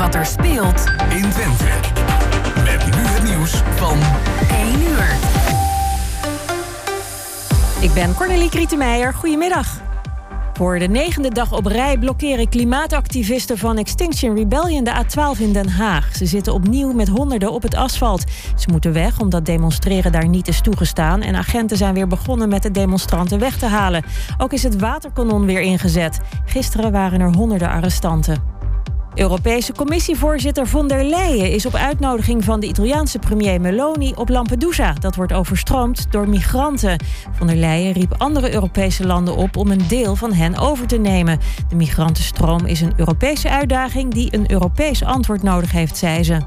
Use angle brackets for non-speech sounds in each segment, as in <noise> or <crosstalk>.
wat er speelt in Twente. Met nu het nieuws van 1 uur. Ik ben Cornelie Krietenmeijer. Goedemiddag. Voor de negende dag op rij blokkeren klimaatactivisten van Extinction Rebellion de A12 in Den Haag. Ze zitten opnieuw met honderden op het asfalt. Ze moeten weg omdat demonstreren daar niet is toegestaan. En agenten zijn weer begonnen met de demonstranten weg te halen. Ook is het waterkanon weer ingezet. Gisteren waren er honderden arrestanten. Europese Commissievoorzitter von der Leyen is op uitnodiging van de Italiaanse premier Meloni op Lampedusa. Dat wordt overstroomd door migranten. Von der Leyen riep andere Europese landen op om een deel van hen over te nemen. De migrantenstroom is een Europese uitdaging die een Europees antwoord nodig heeft, zei ze.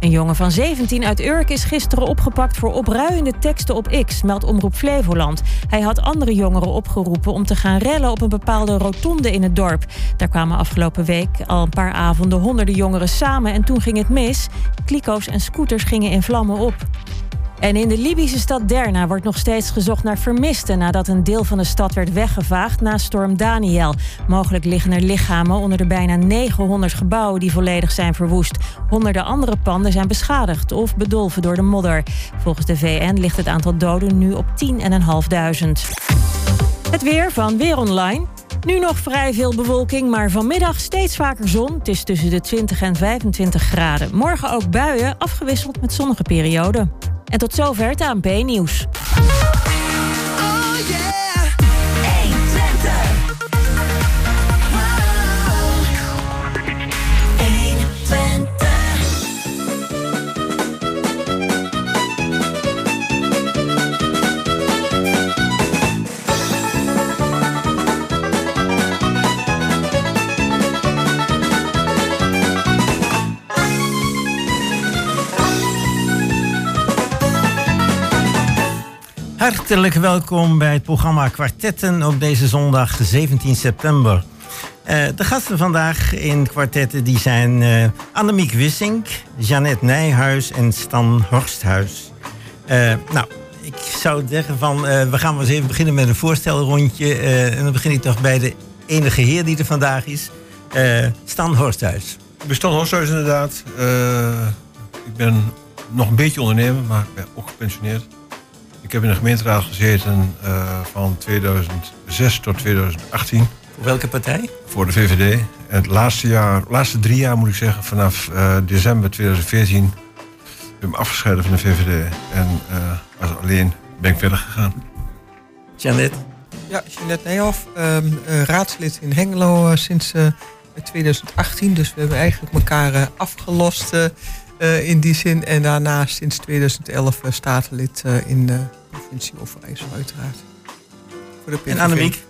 Een jongen van 17 uit Urk is gisteren opgepakt voor opruiende teksten op X, meldt Omroep Flevoland. Hij had andere jongeren opgeroepen om te gaan rellen op een bepaalde rotonde in het dorp. Daar kwamen afgelopen week al een paar avonden honderden jongeren samen en toen ging het mis. Kliko's en scooters gingen in vlammen op. En in de Libische stad Derna wordt nog steeds gezocht naar vermisten nadat een deel van de stad werd weggevaagd na storm Daniel. Mogelijk liggen er lichamen onder de bijna 900 gebouwen die volledig zijn verwoest. Honderden andere panden zijn beschadigd of bedolven door de modder. Volgens de VN ligt het aantal doden nu op 10.500. Het weer van Weer Online. Nu nog vrij veel bewolking, maar vanmiddag steeds vaker zon. Het is tussen de 20 en 25 graden. Morgen ook buien, afgewisseld met zonnige perioden. En tot zover het ANP-nieuws. Hartelijk welkom bij het programma Kwartetten op deze zondag 17 september. Uh, de gasten vandaag in kwartetten die zijn uh, Annemiek Wissink, Jeannette Nijhuis en Stan Horsthuis. Uh, nou, ik zou zeggen van, we gaan maar eens even beginnen met een voorstelrondje. en dan begin ik toch bij de enige heer die er vandaag is, Stan Horsthuis. Ik ben Stan Horsthuis inderdaad. ik ben nog een beetje ondernemer, maar ik ben ook gepensioneerd. Ik heb in de gemeenteraad gezeten uh, van 2006 tot 2018. Voor welke partij? Voor de VVD. En het laatste jaar, laatste drie jaar moet ik zeggen, vanaf uh, december 2014 ben ik me afgescheiden van de VVD. En uh, als alleen ben ik verder gegaan. Janet? Ja, Jeanette Nijhoff, um, raadslid in Hengelo sinds 2018. Dus we hebben eigenlijk elkaar afgelost uh, in die zin. En daarna sinds 2011 uh, statenlid uh, in de provincie Overijssel uiteraard. Voor de En Annemiek?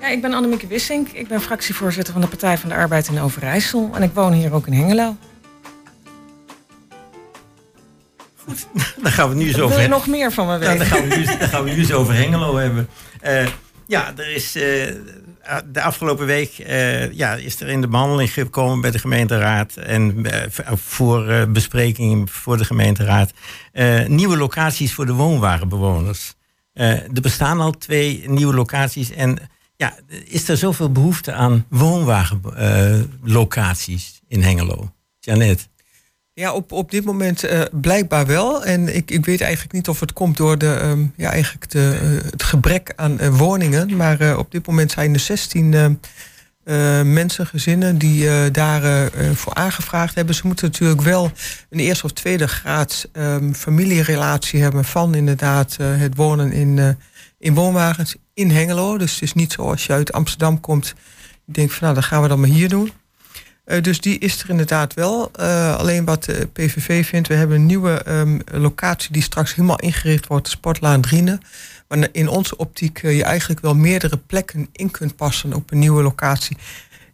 Ja, ik ben Annemieke Wissink. Ik ben fractievoorzitter van de Partij van de Arbeid in Overijssel. En ik woon hier ook in Hengelo. Goed, <laughs> dan gaan we nu eens over... Wil je nog meer van me weten? dan, gaan we nu, dan gaan we nu eens over Hengelo hebben. ja, er is de afgelopen week uh, ja, is er in de behandeling gekomen bij de gemeenteraad en uh, voor uh, bespreking voor de gemeenteraad nieuwe locaties voor de woonwagenbewoners. er bestaan al twee nieuwe locaties en ja, is er zoveel behoefte aan woonwagenlocaties in Hengelo? Janet? Ja, op, op dit moment uh, blijkbaar wel. En ik, ik weet eigenlijk niet of het komt door de, um, ja, eigenlijk de, uh, het gebrek aan uh, woningen. Maar op dit moment zijn er 16 mensen, gezinnen, die daar voor aangevraagd hebben. Ze moeten natuurlijk wel een eerste of tweede graad um, familierelatie hebben van inderdaad het wonen in, in woonwagens in Hengelo. Dus het is niet zoals je uit Amsterdam komt. Je denkt van nou, dan gaan we dan maar hier doen. Uh, dus die is er inderdaad wel. Uh, alleen wat de PVV vindt, we hebben een nieuwe um, locatie die straks helemaal ingericht wordt, de Sportlaan Driene. Maar in onze optiek uh, je eigenlijk wel meerdere plekken in kunt passen op een nieuwe locatie.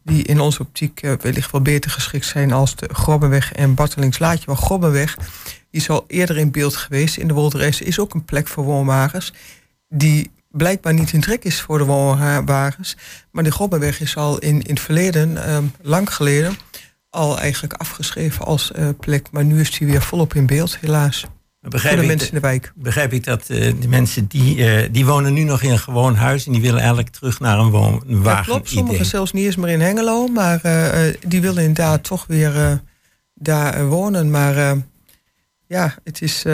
Die in onze optiek wellicht wel beter geschikt zijn als de Grobbenweg en Bartelingslaatje. Maar Grobbenweg is al eerder in beeld geweest. In de Wolderesse is ook een plek voor woonwagens. Die blijkbaar niet in trek is voor de woonwagens. Maar de Gobbenweg is al in, in het verleden, um, lang geleden, al eigenlijk afgeschreven als uh, plek. Maar nu is die weer volop in beeld, helaas. Begrijp voor de mensen in de wijk. Begrijp ik dat uh, de mensen die, uh, die wonen nu nog in een gewoon huis en die willen eigenlijk terug naar een woonwagen? Ja, klopt. Sommigen zelfs niet eens meer in Hengelo, maar die willen inderdaad toch weer daar eh, wonen. Maar eh, ja, het is.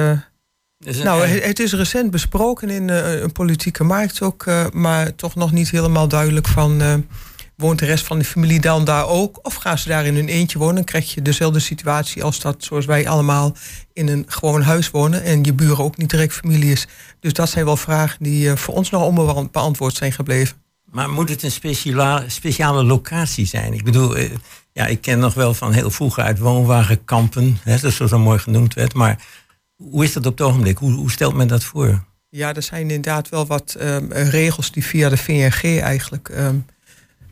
Nou, het, is recent besproken in eh, een politieke markt ook, eh, maar toch nog niet helemaal duidelijk van. eh, woont de rest van de familie dan daar ook? Of gaan ze daar in hun eentje wonen? Dan krijg je dezelfde situatie als dat, zoals wij allemaal in een gewoon huis wonen en je buren ook niet direct familie is. Dus dat zijn wel vragen die voor ons nog onbeantwoord zijn gebleven. Maar moet het een speciale, speciale locatie zijn? Ik bedoel, ja, ik ken nog wel van heel vroeger uit woonwagenkampen, hè, dat zo, zo mooi genoemd werd. Maar hoe is dat op het ogenblik? Hoe, hoe stelt men dat voor? Ja, er zijn inderdaad wel wat ehm, regels die via de VNG eigenlijk ehm,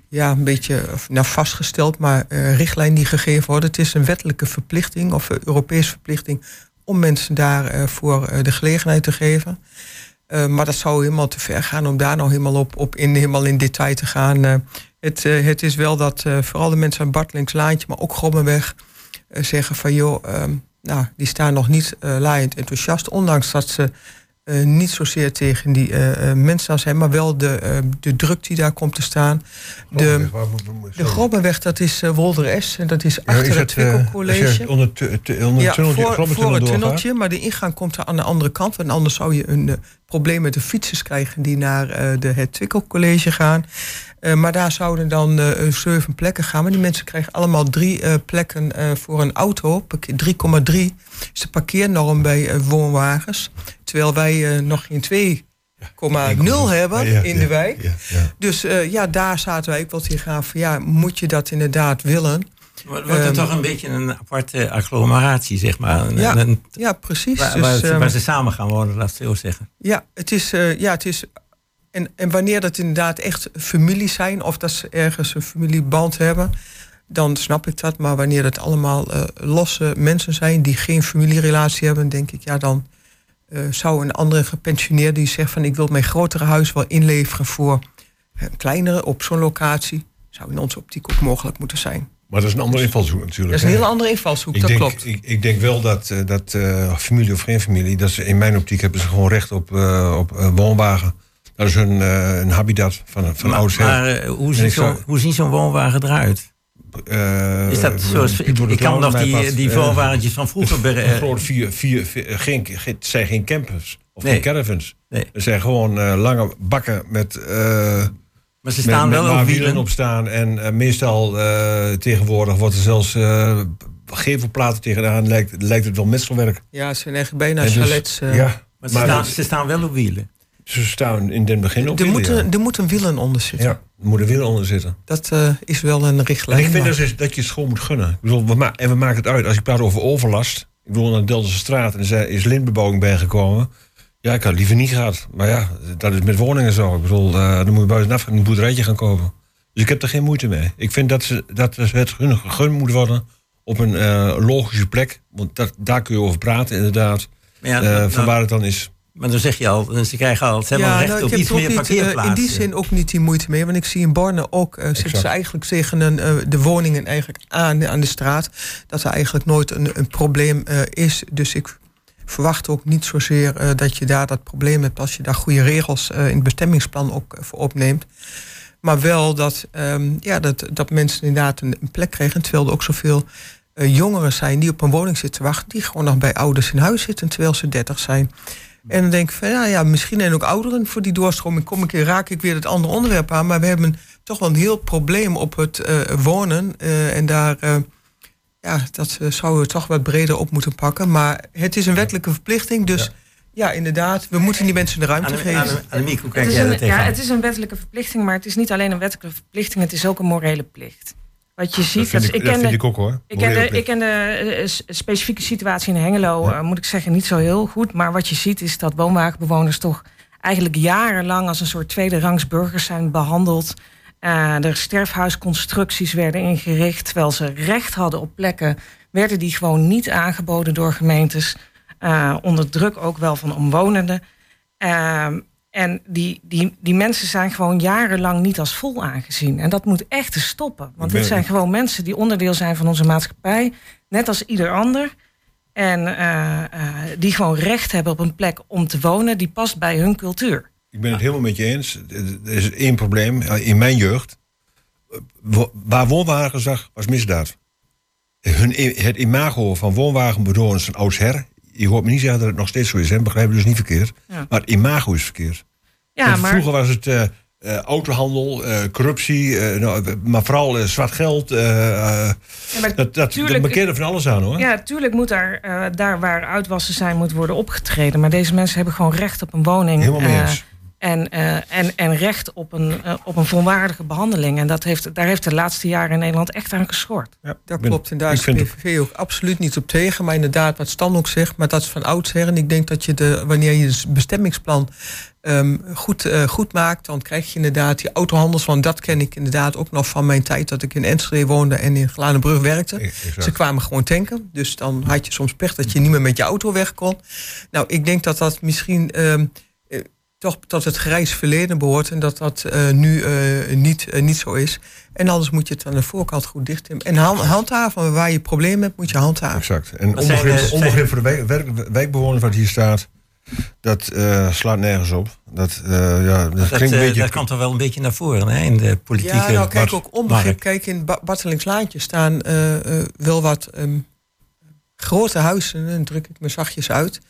ja, een beetje nou, vastgesteld, maar eh richtlijn die gegeven worden. Het is een wettelijke verplichting of een Europese verplichting om mensen daarvoor voor eh, de gelegenheid te geven. Eh, maar dat zou helemaal te ver gaan om daar nou helemaal op, op in, helemaal in detail te gaan. Eh, het, eh, het is wel dat eh, vooral de mensen aan Bartelingslaantje, maar ook Grommenweg, eh, zeggen van joh, ehm, nou, die staan nog niet eh, laaiend enthousiast, ondanks dat ze eh, niet zozeer tegen die eh, mensen zijn, maar wel de, de druk die daar komt te staan. De, Waar moet- moet- de. Grobbenweg, dat is Wolder S en dat is Ja, achter is het het, je onder, onder Ja, het tunneltje, voor, voor het tunneltje, maar de ingang komt er aan de andere kant. Want anders zou je een probleem met de fietsers krijgen die naar de, het Twikkelcollege gaan. Eh, maar daar zouden dan eh, zeven plekken gaan. Maar die mensen krijgen allemaal drie eh, plekken eh, voor een auto. Parke- 3,3 is de parkeernorm bij woonwagens. Terwijl wij eh, nog geen 2,0 hebben Ja, ja, in de wijk. Dus eh, ja, daar zaten wij ook wel tegen van ja, moet je dat inderdaad willen? Wordt wordt het Ehm, toch een beetje een aparte agglomeratie, zeg maar? Een- Ja, een- Ja, precies. waar, Dus, waar, ze- ehm, waar ze samen gaan wonen, laat het zo zeggen. Ja, het is. eh, ja, het is en, en wanneer dat inderdaad echt families zijn, of dat ze ergens een familieband hebben, dan snap ik dat. Maar wanneer dat allemaal eh, losse mensen zijn die geen familierelatie hebben, denk ik, ja, dan eh, zou een andere gepensioneerde die zegt van ik wil mijn grotere huis wel inleveren voor een kleinere op zo'n locatie, zou in onze optiek ook mogelijk moeten zijn. Maar dat is een andere invalshoek natuurlijk. Dat is een hè. hele andere invalshoek, Ik dat denk, klopt. Ik, ik denk wel dat, eh, dat eh, familie of geen familie, dat ze in mijn optiek hebben ze gewoon recht op, eh, op eh, woonwagen. Dat is hun eh, een habitat van, van maar oudsher. maar, eh, hoe, ziet zo'n, zou- hoe ziet zo'n woonwagen eruit? Eh, Is dat zoals, ik, kan nog die, die woonwagentjes van vroeger... Een groot vier, vier, vier- geen, geen, het zijn geen campers of Nee. geen caravans. Nee. Het zijn gewoon eh, lange bakken met, eh maar ze met, staan met wel op wielen op staan. En meestal eh, tegenwoordig wordt er zelfs eh, gevelplaten tegenaan. Lijkt, lijkt het wel metselwerk. Ja, het zijn echt bijna dus- chalets. eh. ja, Maar ze, maar staan, dat- ze staan wel op wielen. Ze staan in den begin op er, wielen, moeten, ja. er moeten wielen onder zitten. Ja, er moet een wiel onder zitten. Dat eh, is wel een En richtlijn. ik vind maar- dus dat je gewoon moet gunnen. Ik bedoel, we en we maken het uit. Als ik praat over overlast. Ik bedoel, naar de Delftse straat en er is lintbebouwing bijgekomen. Ja, ik had liever niet gehad. Maar ja, dat is met woningen zo. Ik bedoel, eh, dan moet je buitenaf een boerderijtje gaan kopen. Dus ik heb er geen moeite mee. Ik vind dat, ze, dat het hun gegund moet worden op een eh, logische plek. Want dat, daar kun je over praten, inderdaad. Ja, nou, van waar het dan is. Maar dan zeg je al, ze krijgen al, ze hebben recht nou, op iets er meer niet, eh, parkeerplaatsen. in die zin ook niet die moeite mee. Want ik zie in Borne ook, eh, zitten ze eigenlijk tegen een, eh, de woningen eigenlijk aan, aan de straat. Dat er eigenlijk nooit een, een probleem eh, is. Dus ik verwacht ook niet zozeer eh, dat je daar dat probleem hebt... als je daar goede regels eh, in het bestemmingsplan ook eh, voor opneemt. Maar wel dat, ehm, ja, dat, dat mensen inderdaad een, een plek krijgen... terwijl er ook zoveel eh, jongeren zijn die op een woning zitten te wachten... die gewoon nog bij ouders in huis zitten terwijl ze 30 zijn... En dan denk ik van ja, ja, misschien zijn ook ouderen voor die doorstroming. Kom ik, raak ik weer het andere onderwerp aan. Maar we hebben toch wel een heel probleem op het eh, wonen. eh, en daar, eh, ja, dat zouden we toch wat breder op moeten pakken. Maar het is een wettelijke verplichting. Dus ja, inderdaad, we moeten die mensen de ruimte geven. Anne- Annemiek, hoe kijk jij daar tegenaan? ja, het is een wettelijke verplichting, maar het is niet alleen een wettelijke verplichting, het is ook een morele plicht. Wat je ziet, Dat ik, ik dat ken de- ik ook hoor. Ik ken, de, Morele ik ken de eh, specifieke situatie in Hengelo, eh, moet ik zeggen, niet zo heel goed. Maar wat je ziet is dat woonwagenbewoners toch eigenlijk jarenlang als een soort tweede rangs burgers zijn behandeld. Eh er sterfhuisconstructies werden ingericht, terwijl ze recht hadden op plekken, werden die gewoon niet aangeboden door gemeentes. onder druk ook wel van omwonenden. En die, die, die mensen zijn gewoon jarenlang niet als vol aangezien. En dat moet echt stoppen. Want dit zijn gewoon mensen die onderdeel zijn van onze maatschappij. Net als ieder ander. En eh, eh, die gewoon recht hebben op een plek om te wonen die past bij hun cultuur. Ik ben het helemaal met je eens. Er is één probleem. In mijn jeugd, waar woonwagen zag, was misdaad. hun, het imago van woonwagenbewoners van oudsher... Je hoort me niet zeggen dat het nog steeds zo is, hè? begrijp je dus niet verkeerd. Ja. Maar het imago is verkeerd. Ja, Want maar Vroeger was het eh, eh, autohandel, eh, corruptie, nou, maar vooral zwart geld. Ja, maar dat, dat, tuurlijk- van alles aan hoor. Ja, tuurlijk moet daar, daar waar uitwassen zijn, moet worden opgetreden. Maar deze mensen hebben gewoon recht op een woning. Helemaal mee eens. En, eh, en, en recht op een, eh, op een volwaardige behandeling. En dat heeft, daar heeft de laatste jaren in Nederland echt aan geschort. Ja, Dat ben- klopt. En daar ik is de vind het- PVV ook absoluut niet op tegen. Maar inderdaad, wat Stan ook zegt, maar dat is van oudsher. En ik denk dat je de, wanneer je het bestemmingsplan ehm, goed, eh, goed maakt, dan krijg je inderdaad die autohandels. Want dat ken ik inderdaad ook nog van mijn tijd dat ik in Enschede woonde en in Glanenbrug werkte. Exact. Ze kwamen gewoon tanken. Dus dan had je soms pech dat je niet meer met je auto weg kon. Nou, ik denk dat dat misschien ehm, eh, toch tot het grijs verleden behoort. En dat dat eh, nu eh, niet, eh, niet zo is. En anders moet je het aan de voorkant goed dicht En hand, handhaven, waar je problemen hebt, moet je handhaven. Exact. En onbegrip, onbegrip voor de wijk, werk- wijkbewoners wat hier staat, dat eh, slaat nergens op. Dat, eh, ja, dat, Dat, klinkt een beetje... dat komt er wel een beetje naar voren hè, in de politieke Ja, nou kijk, ook onbegrip. Kijk, in Ba- Bartelingslaantje staan wel wat ehm, grote huizen. Dan druk ik me zachtjes uit.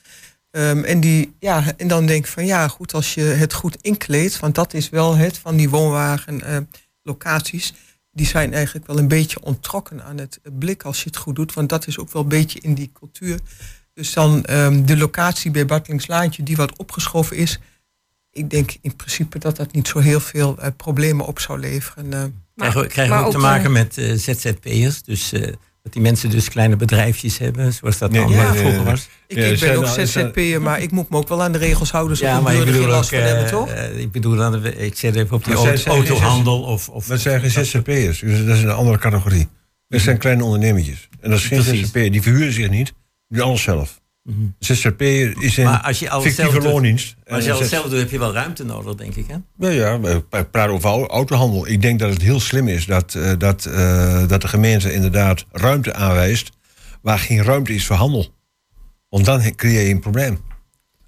Ehm, en, die, ja, en dan denk ik van ja, goed, als je het goed inkleedt, want dat is wel het van die woonwagenlocaties. die zijn eigenlijk wel een beetje ontrokken aan het blik als je het goed doet. Want dat is ook wel een beetje in die cultuur. Dus dan ehm, de locatie bij Bartelingslaantje, die wat opgeschoven is. Ik denk in principe dat dat niet zo heel veel eh, problemen op zou leveren. eh. Krijgen we, krijgen we maar ook te ook, maken eh, met eh, ZZP'ers. Dus eh, dat die mensen dus kleine bedrijfjes hebben, zoals dat Nee, dan nee, eh, nee, vroeger nee. was. Ik, Ja, ik zijn ben ook zijn- ZZP'er, maar ik moet me ook wel aan de regels houden. Zo Ja, ja, maar ik er geen bedoel ook, last van hebben, eh, toch? eh, ik bedoel dan, ik zet even op die auto, autohandel of, of Dat zijn geen ZZP'ers, dus dat is een andere categorie. Dat zijn kleine ondernemertjes. En dat is geen. ZZP'er, die verhuren zich niet, die doen alles zelf. ZZP'er is een Maar als je alles zelf fictieve doet- loondienst. Maar als je alles zelf doet, heb je wel ruimte nodig, denk ik. Hè? Ja, ja, ik praat over au- autohandel. Ik denk dat het heel slim is dat, eh, dat, eh, dat de gemeente inderdaad ruimte aanwijst waar geen ruimte is voor handel. Want dan creëer je een probleem.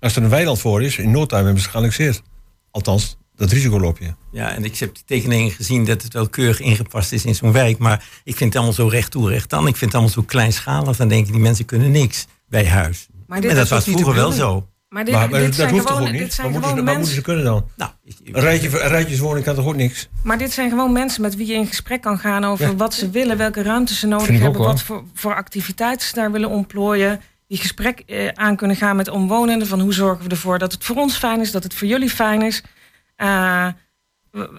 Als er een weiland voor is, in no time hebben ze het geannexeerd. Althans, dat risico loop je. Ja, en ik heb die tekeningen gezien dat het wel keurig ingepast is in zo'n wijk. Maar ik vind het allemaal zo recht toe, recht aan. Ik vind het allemaal zo kleinschalig. Dan denk ik, die mensen kunnen niks bij huis. Maar dit en dat was de vroeger wel zo. Maar dit, maar maar dit dat zijn hoeft toch ook niet? Wat moeten, ze, moeten kunnen dan? Nou, Een, rijtje, een rijtjeswoning kan toch ook niks? Maar dit zijn gewoon mensen met wie je in gesprek kan gaan over Ja. wat ze willen, welke ruimte ze nodig hebben, wat voor, voor activiteiten ze daar willen ontplooien. Die gesprek eh, aan kunnen gaan met omwonenden van hoe zorgen we ervoor dat het voor ons fijn is, dat het voor jullie fijn is. Eh,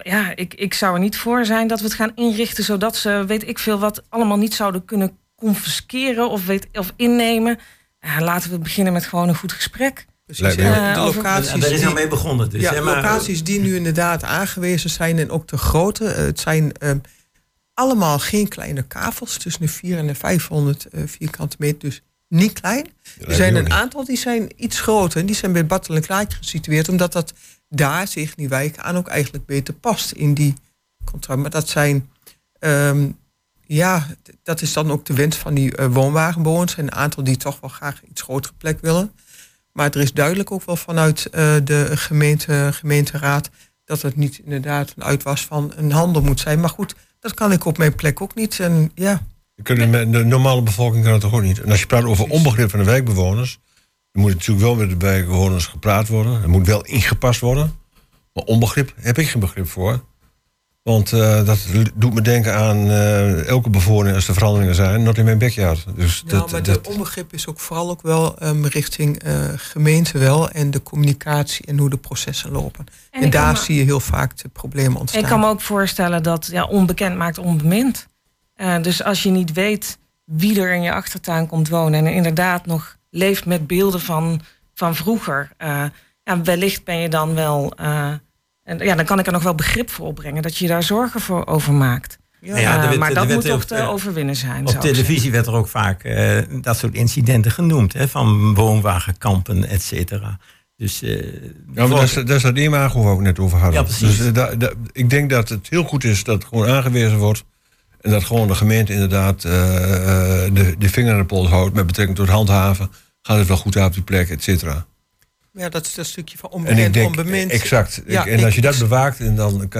ja, ik, ik zou er niet voor zijn dat we het gaan inrichten zodat ze, weet ik veel, wat allemaal niet zouden kunnen confisceren of, weet, of innemen. Ja, laten we beginnen met gewoon een goed gesprek. Precies. De Eh, over- locaties daar is al mee begonnen. Dus, ja, hè, maar, locaties die nu inderdaad aangewezen zijn en ook de grote. eh, het zijn ehm, allemaal geen kleine kavels tussen de 400 en de 500 eh, vierkante meter. Dus niet klein. Er zijn een niet. aantal die zijn iets groter. En die zijn bij Battel en Klaatje gesitueerd. Omdat dat daar zich die wijk aan ook eigenlijk beter past in die contract. Maar dat zijn... ehm, ja, dat is dan ook de wens van die eh, woonwagenbewoners. En een aantal die toch wel graag iets grotere plek willen. Maar er is duidelijk ook wel vanuit eh, de gemeente, gemeenteraad... dat het niet inderdaad een uitwas van een handel moet zijn. Maar goed, dat kan ik op mijn plek ook niet. En ja, met de normale bevolking kan dat toch ook niet. En als je praat over onbegrip van de wijkbewoners, dan moet het natuurlijk wel met de wijkbewoners gepraat worden. Er moet wel ingepast worden. Maar onbegrip heb ik geen begrip voor. Want eh, dat doet me denken aan eh, elke bewoner als er veranderingen zijn, not in mijn backyard. Dus Nou, dat, maar dat, de onbegrip is ook vooral ook wel ehm, richting eh, gemeente wel en de communicatie en hoe de processen lopen. En, daar me- zie je heel vaak de problemen ontstaan. Ik kan me ook voorstellen dat ja, onbekend maakt onbemind. Eh, dus als je niet weet wie er in je achtertuin komt wonen en inderdaad nog leeft met beelden van, van vroeger, eh, ja, wellicht ben je dan wel. En, ja, dan kan ik er nog wel begrip voor opbrengen dat je daar zorgen voor over maakt. Ja, Ja, Eh, maar dat moet toch ook, te eh, overwinnen zijn. Op zeggen. televisie werd er ook vaak eh, dat soort incidenten genoemd. Hè, van woonwagenkampen, et cetera. Dus, eh, ja, maar dat is, dat is dat imago waar we het net over hadden. Ja, precies. Dus, da- da- ik denk dat het heel goed is dat het gewoon aangewezen wordt. En dat gewoon de gemeente inderdaad eh, eh, de, de vinger aan de pols houdt met betrekking tot handhaven. Gaat het wel goed uit op die plek, et cetera. Ja, dat is dat stukje van En onbekend, ik denk, onbemind. exact. Ja, en als je dat bewaakt, en dan,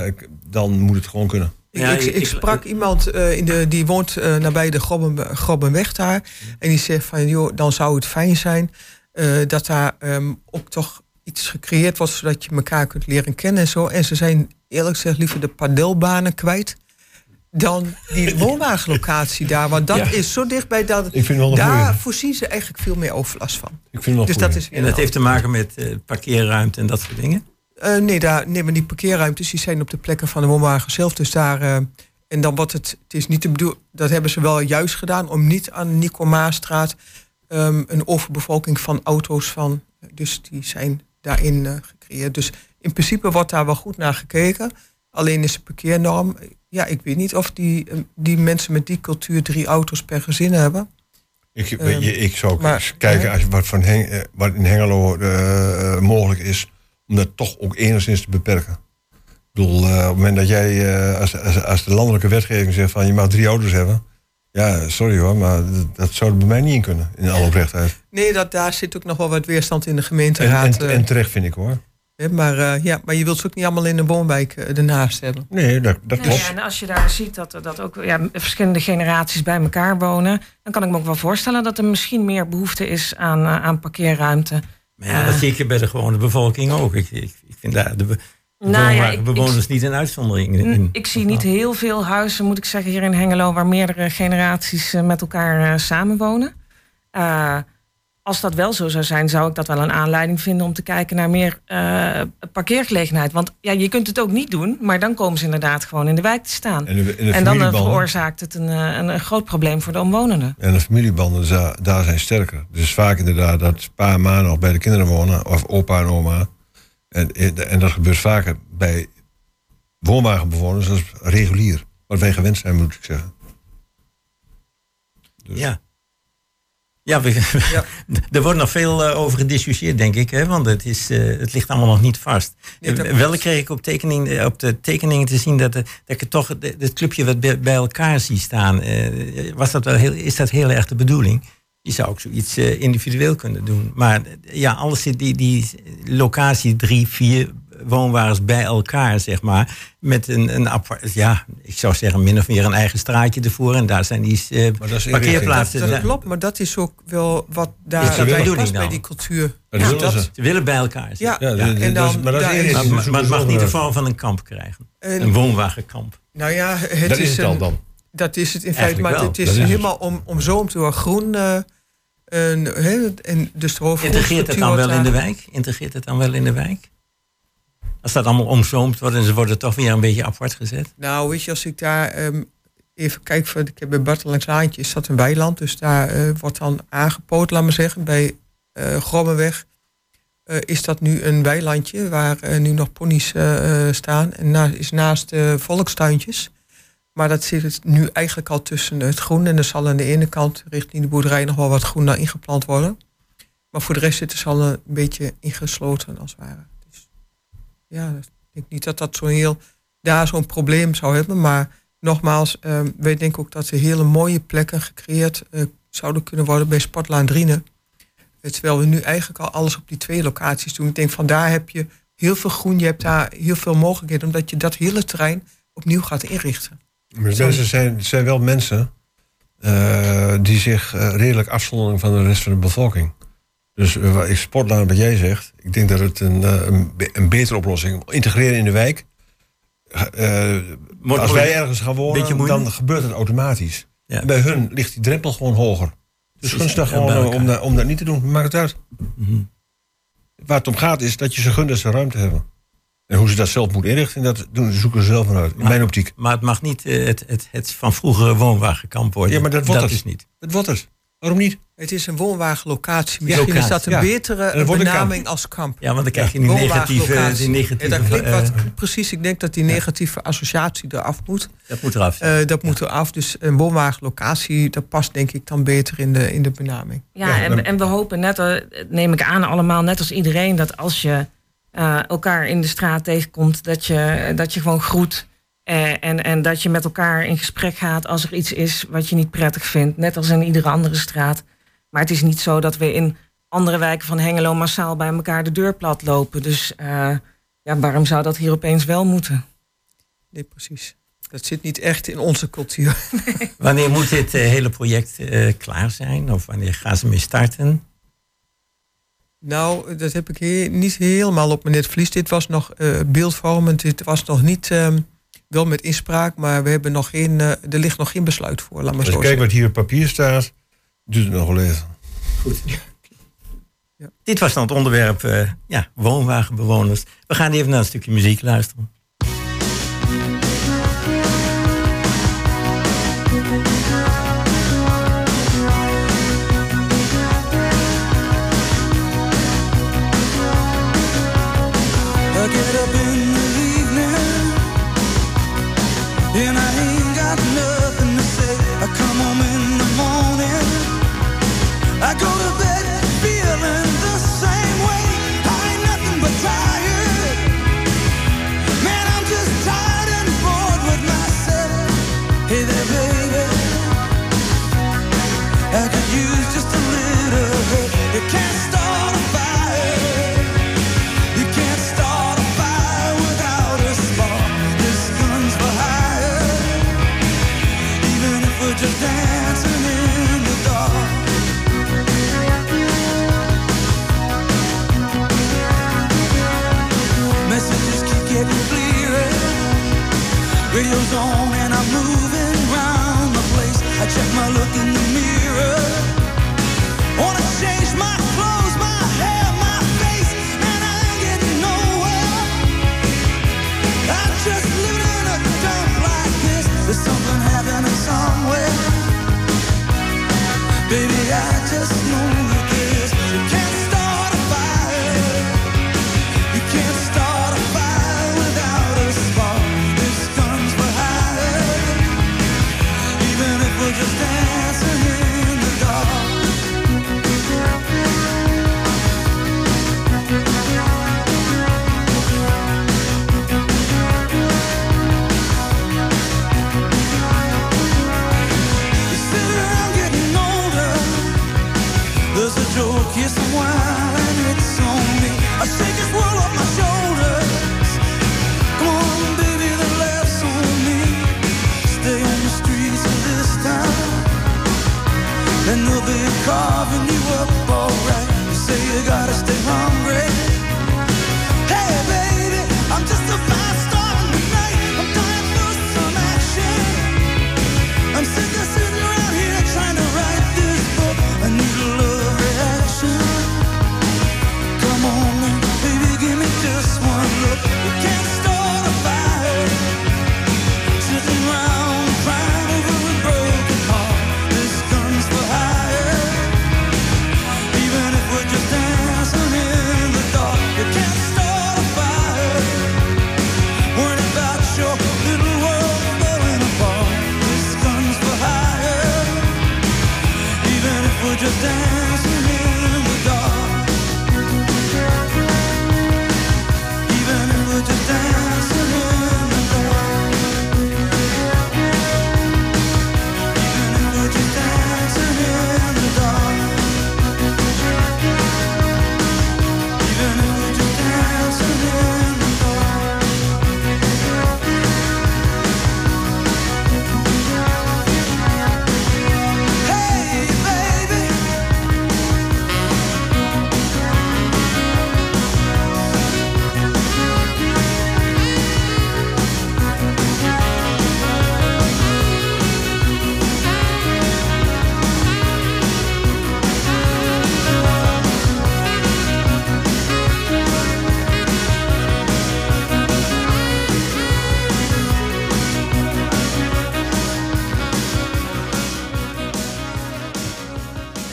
dan moet het gewoon kunnen. Ik, Ja, ik, ik- ik sprak iemand eh, in de, die woont eh, nabij de Grobben, Grobbenweg daar. En die zegt van, joh, dan zou het fijn zijn eh, dat daar ehm, ook toch iets gecreëerd wordt... zodat je elkaar kunt leren kennen en zo. En ze zijn eerlijk gezegd liever de padelbanen kwijt... dan die <laughs> woonwagenlocatie daar. Want dat Ja. is zo dichtbij dat... Ik vind het wel een daar goeie. voorzien ze eigenlijk veel meer overlast van. Ik vind het wel Dus dat is En dat heeft te maken met eh, parkeerruimte en dat soort dingen. Eh, nee, daar, nee, maar die parkeerruimtes die zijn op de plekken van de woonwagen zelf. Dus daar. eh, en dan wordt het. Het is niet de bedoeling. Dat hebben ze wel juist gedaan om niet aan Nico Maastraat ehm, een overbevolking van auto's van. Dus die zijn daarin eh, gecreëerd. Dus in principe wordt daar wel goed naar gekeken. Alleen is de parkeernorm. Ja, ik weet niet of die, eh, die mensen met die cultuur drie auto's per gezin hebben. Ik, ik zou ook maar- eens kijken als wat, van Heng- eh, wat in Hengelo eh, eh, mogelijk is, om dat toch ook enigszins te beperken. Ik bedoel, eh, op het moment dat jij, eh, als, als, als de landelijke wetgeving zegt van je mag drie auto's hebben, ja, sorry hoor, maar dat, dat zou er bij mij niet in kunnen, in alle oprechtheid. Nee, dat, daar zit ook nog wel wat weerstand in de En, gemeenteraad. en, eh, en terecht vind ik hoor. Maar, eh, ja, maar je wilt ze ook niet allemaal in een woonwijk eh, ernaast hebben. Nee, dat, dat Nee, klopt. ja, en als je daar ziet dat, dat ook ja, verschillende generaties bij elkaar wonen, dan kan ik me ook wel voorstellen dat er misschien meer behoefte is aan, eh, aan parkeerruimte. Maar ja, dat zie ik bij de gewone bevolking ook. Ik, ik, ik vind daar de, be- de Nou ja, ik- bewoners niet een uitzondering in. Ik zie niet heel veel huizen, moet ik zeggen, hier in Hengelo, waar meerdere generaties met elkaar eh, samenwonen. Als dat wel zo zou zijn, zou ik dat wel een aanleiding vinden om te kijken naar meer eh, parkeergelegenheid. Want ja, je kunt het ook niet doen, maar dan komen ze inderdaad gewoon in de wijk te staan. En de, en de En dan eh, veroorzaakt het een, eh, een, een groot probleem voor de omwonenden. en de familiebanden daar zijn sterker. Dus vaak inderdaad dat pa en ma nog bij de kinderen wonen, of opa en oma. En, en dat gebeurt vaker bij woonwagenbewoners als regulier. Wat wij gewend zijn, moet ik zeggen. Dus- Ja. Ja, we, <laughs> Ja. <laughs> er wordt nog veel eh, over gediscussieerd, denk ik. Hè? Want het, is, eh, het ligt allemaal nog niet vast. Nee, Eh, wel kreeg ik op, tekening, op de tekeningen te zien dat, de, dat ik toch het, clubje wat bij, bij elkaar zie staan. Was dat wel heel, is dat heel erg de bedoeling? Je zou ook zoiets individueel kunnen doen. Maar ja, alles zit die, die locatie, drie, vier woonwagens bij elkaar, zeg maar. Met een, een apart, ja, ik zou zeggen min of meer een eigen straatje ervoor. En daar zijn die eh, Maar dat is parkeerplaatsen. Dat, klopt, maar dat is ook wel wat daar bij past bij die cultuur. Dat Ja, willen dat- ze. Willen bij elkaar zitten. Ja, en dan- maar dat is daar eerst- is- Maar, maar, het mag niet de vorm van een kamp krijgen. En- Een woonwagenkamp. Nou ja, het Dat is, is het al dan. Dat is het in feite, maar het is, het. helemaal om, omzoomd door groen. eh en, hè, en dus de Integreert het dan wel in de wijk? Integreert het dan wel in de wijk? Als dat allemaal omzoomd wordt en ze worden toch weer een beetje apart gezet. Nou, weet je, als ik daar ehm, even kijk, ik heb bij Bartelands Haantje is dat een weiland. Dus daar eh, wordt dan aangepoot, laat maar zeggen. Bij eh, is dat nu een weilandje waar nu nog ponies staan. En na, is naast eh, volkstuintjes. Maar dat zit nu eigenlijk al tussen het groen. En er zal aan de ene kant richting de boerderij nog wel wat groen ingeplant worden. Maar voor de rest zit het al een beetje ingesloten als het ware. Ja, ik denk niet dat dat zo heel daar zo'n probleem zou hebben. Maar nogmaals, eh, wij denken ook dat er hele mooie plekken gecreëerd eh, zouden kunnen worden bij Sportlaan Driene. Eh, Terwijl we nu eigenlijk al alles op die twee locaties doen. Ik denk van daar heb je heel veel groen, je hebt daar heel veel mogelijkheden, omdat je dat hele terrein opnieuw gaat inrichten. Maar de mensen zijn, zijn wel mensen eh, die zich eh, redelijk afzonderen van de rest van de bevolking. Dus uh, ik sportlaan wat jij zegt. Ik denk dat het een, eh, een, be- een betere oplossing is. Integreren in de wijk. Eh, als wij ergens gaan wonen, dan gebeurt het automatisch. Ja. Bij hun ligt die drempel gewoon hoger. Dus gunstig gewoon om, dat- om dat niet te doen. Maakt het uit. Mhm. Waar het om gaat is dat je ze gunt dat ze ruimte hebben. En hoe ze dat zelf moeten inrichten, dat doen, zoeken ze zelf maar uit. In Maar- mijn optiek. Maar het mag niet het, het, het van vroegere woonwagenkamp worden. Ja, maar dat wordt het. is niet. Het wordt het. Waarom niet? Het is een woonwagenlocatie. Misschien is dat een ja. betere een benaming als kamp. Ja, want dan krijg je die negatieve... Die negatieve Ja, dat klinkt wat, eh, precies, ik denk dat die negatieve associatie eraf moet. dat moet eraf. Eh, dat moet eraf. Dus een woonwagenlocatie, dat past denk ik dan beter in de, in de benaming. Ja, Ja, en, dan- en we hopen net, eh, neem ik aan allemaal, net als iedereen, dat als je eh, elkaar in de straat tegenkomt, dat je, dat je gewoon groet. Eh, en, en dat je met elkaar in gesprek gaat als er iets is wat je niet prettig vindt, net als in iedere andere straat. Maar het is niet zo dat we in andere wijken van Hengelo massaal bij elkaar de deur plat lopen. Dus eh, ja, waarom zou dat hier opeens wel moeten? Nee, precies. Dat zit niet echt in onze cultuur. <laughs> <laughs> Wanneer moet dit eh, hele project klaar zijn? Of wanneer gaan ze mee starten? Nou, dat heb ik niet helemaal op mijn netvlies. Dit was nog beeldvormend. Dit was nog niet... Ehm, wel met inspraak, maar we hebben nog geen, eh, er ligt nog geen besluit voor. Laat maar eens kijken wat hier op papier staat, doet het nog wel even. Goed. Ja. Dit was dan het onderwerp eh, ja, woonwagenbewoners. We gaan even naar een stukje muziek luisteren. and they'll be carving you up alright. You say you gotta stay hungry. Hey baby, I'm just a fast.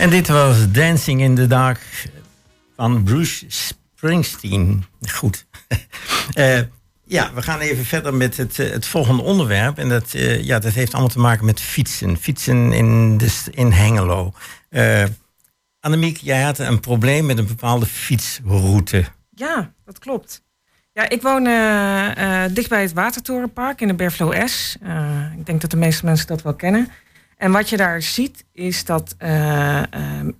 En dit was Dancing in the Dark van Bruce Springsteen. Goed. <laughs> Eh, ja, we gaan even verder met het, eh, het volgende onderwerp. En dat, eh, ja, dat heeft allemaal te maken met fietsen. Fietsen in, de, in Hengelo. Uh, Annemiek, jij had een probleem met een bepaalde fietsroute. Ja, dat klopt. Ja, ik woon dichtbij het Watertorenpark in de Berflo S. ik denk dat de meeste mensen dat wel kennen. En wat je daar ziet is dat eh, eh,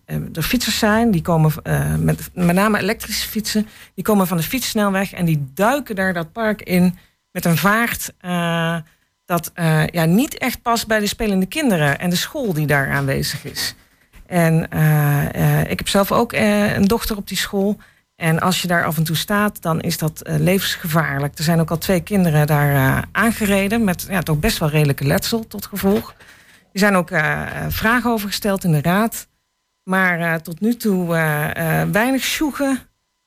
eh, er fietsers zijn, die komen met, met name elektrische fietsen, die komen van de fietssnelweg en die duiken daar dat park in met een vaart dat ja, niet echt past bij de spelende kinderen en de school die daar aanwezig is. En ik heb zelf ook een dochter op die school. En als je daar af en toe staat, dan is dat levensgevaarlijk. Er zijn ook al twee kinderen daar aangereden met ja, toch best wel redelijke letsel tot gevolg. Er zijn ook eh, vragen over gesteld in de raad. Maar eh, tot nu toe eh, weinig sjoegen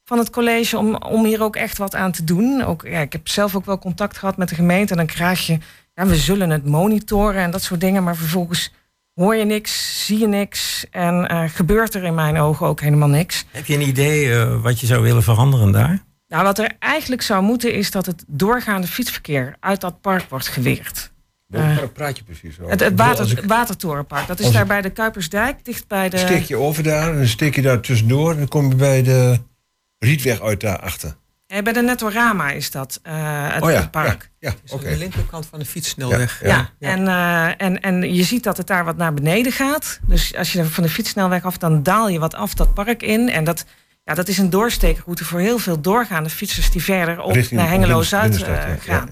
van het college om, om hier ook echt wat aan te doen. Ook, ja, ik heb zelf ook wel contact gehad met de gemeente. En dan krijg je, ja, we zullen het monitoren en dat soort dingen. Maar vervolgens hoor je niks, zie je niks. En gebeurt er in mijn ogen ook helemaal niks. Heb je een idee wat je zou willen veranderen daar? Nou, wat er eigenlijk zou moeten is dat het doorgaande fietsverkeer uit dat park wordt geweerd. Waar praat je precies over? Het, het water, ik- Watertorenpark, dat is daar bij de Kuipersdijk, dicht bij de... steek je over daar en dan steek je daar tussendoor en dan kom je bij de Rietweg uit daarachter. Eh, bij de Nettorama is dat, eh, het, oh ja, het park. Ja, ja Dus oké. aan de linkerkant van de fietssnelweg. Ja, En, eh, en, en je ziet dat het daar wat naar beneden gaat. Dus als je van de fietssnelweg af, dan daal je wat af dat park in. En dat, ja, dat is een doorsteekroute voor heel veel doorgaande fietsers die verder op Richting naar Hengelo-Zuid eh, ja. gaan.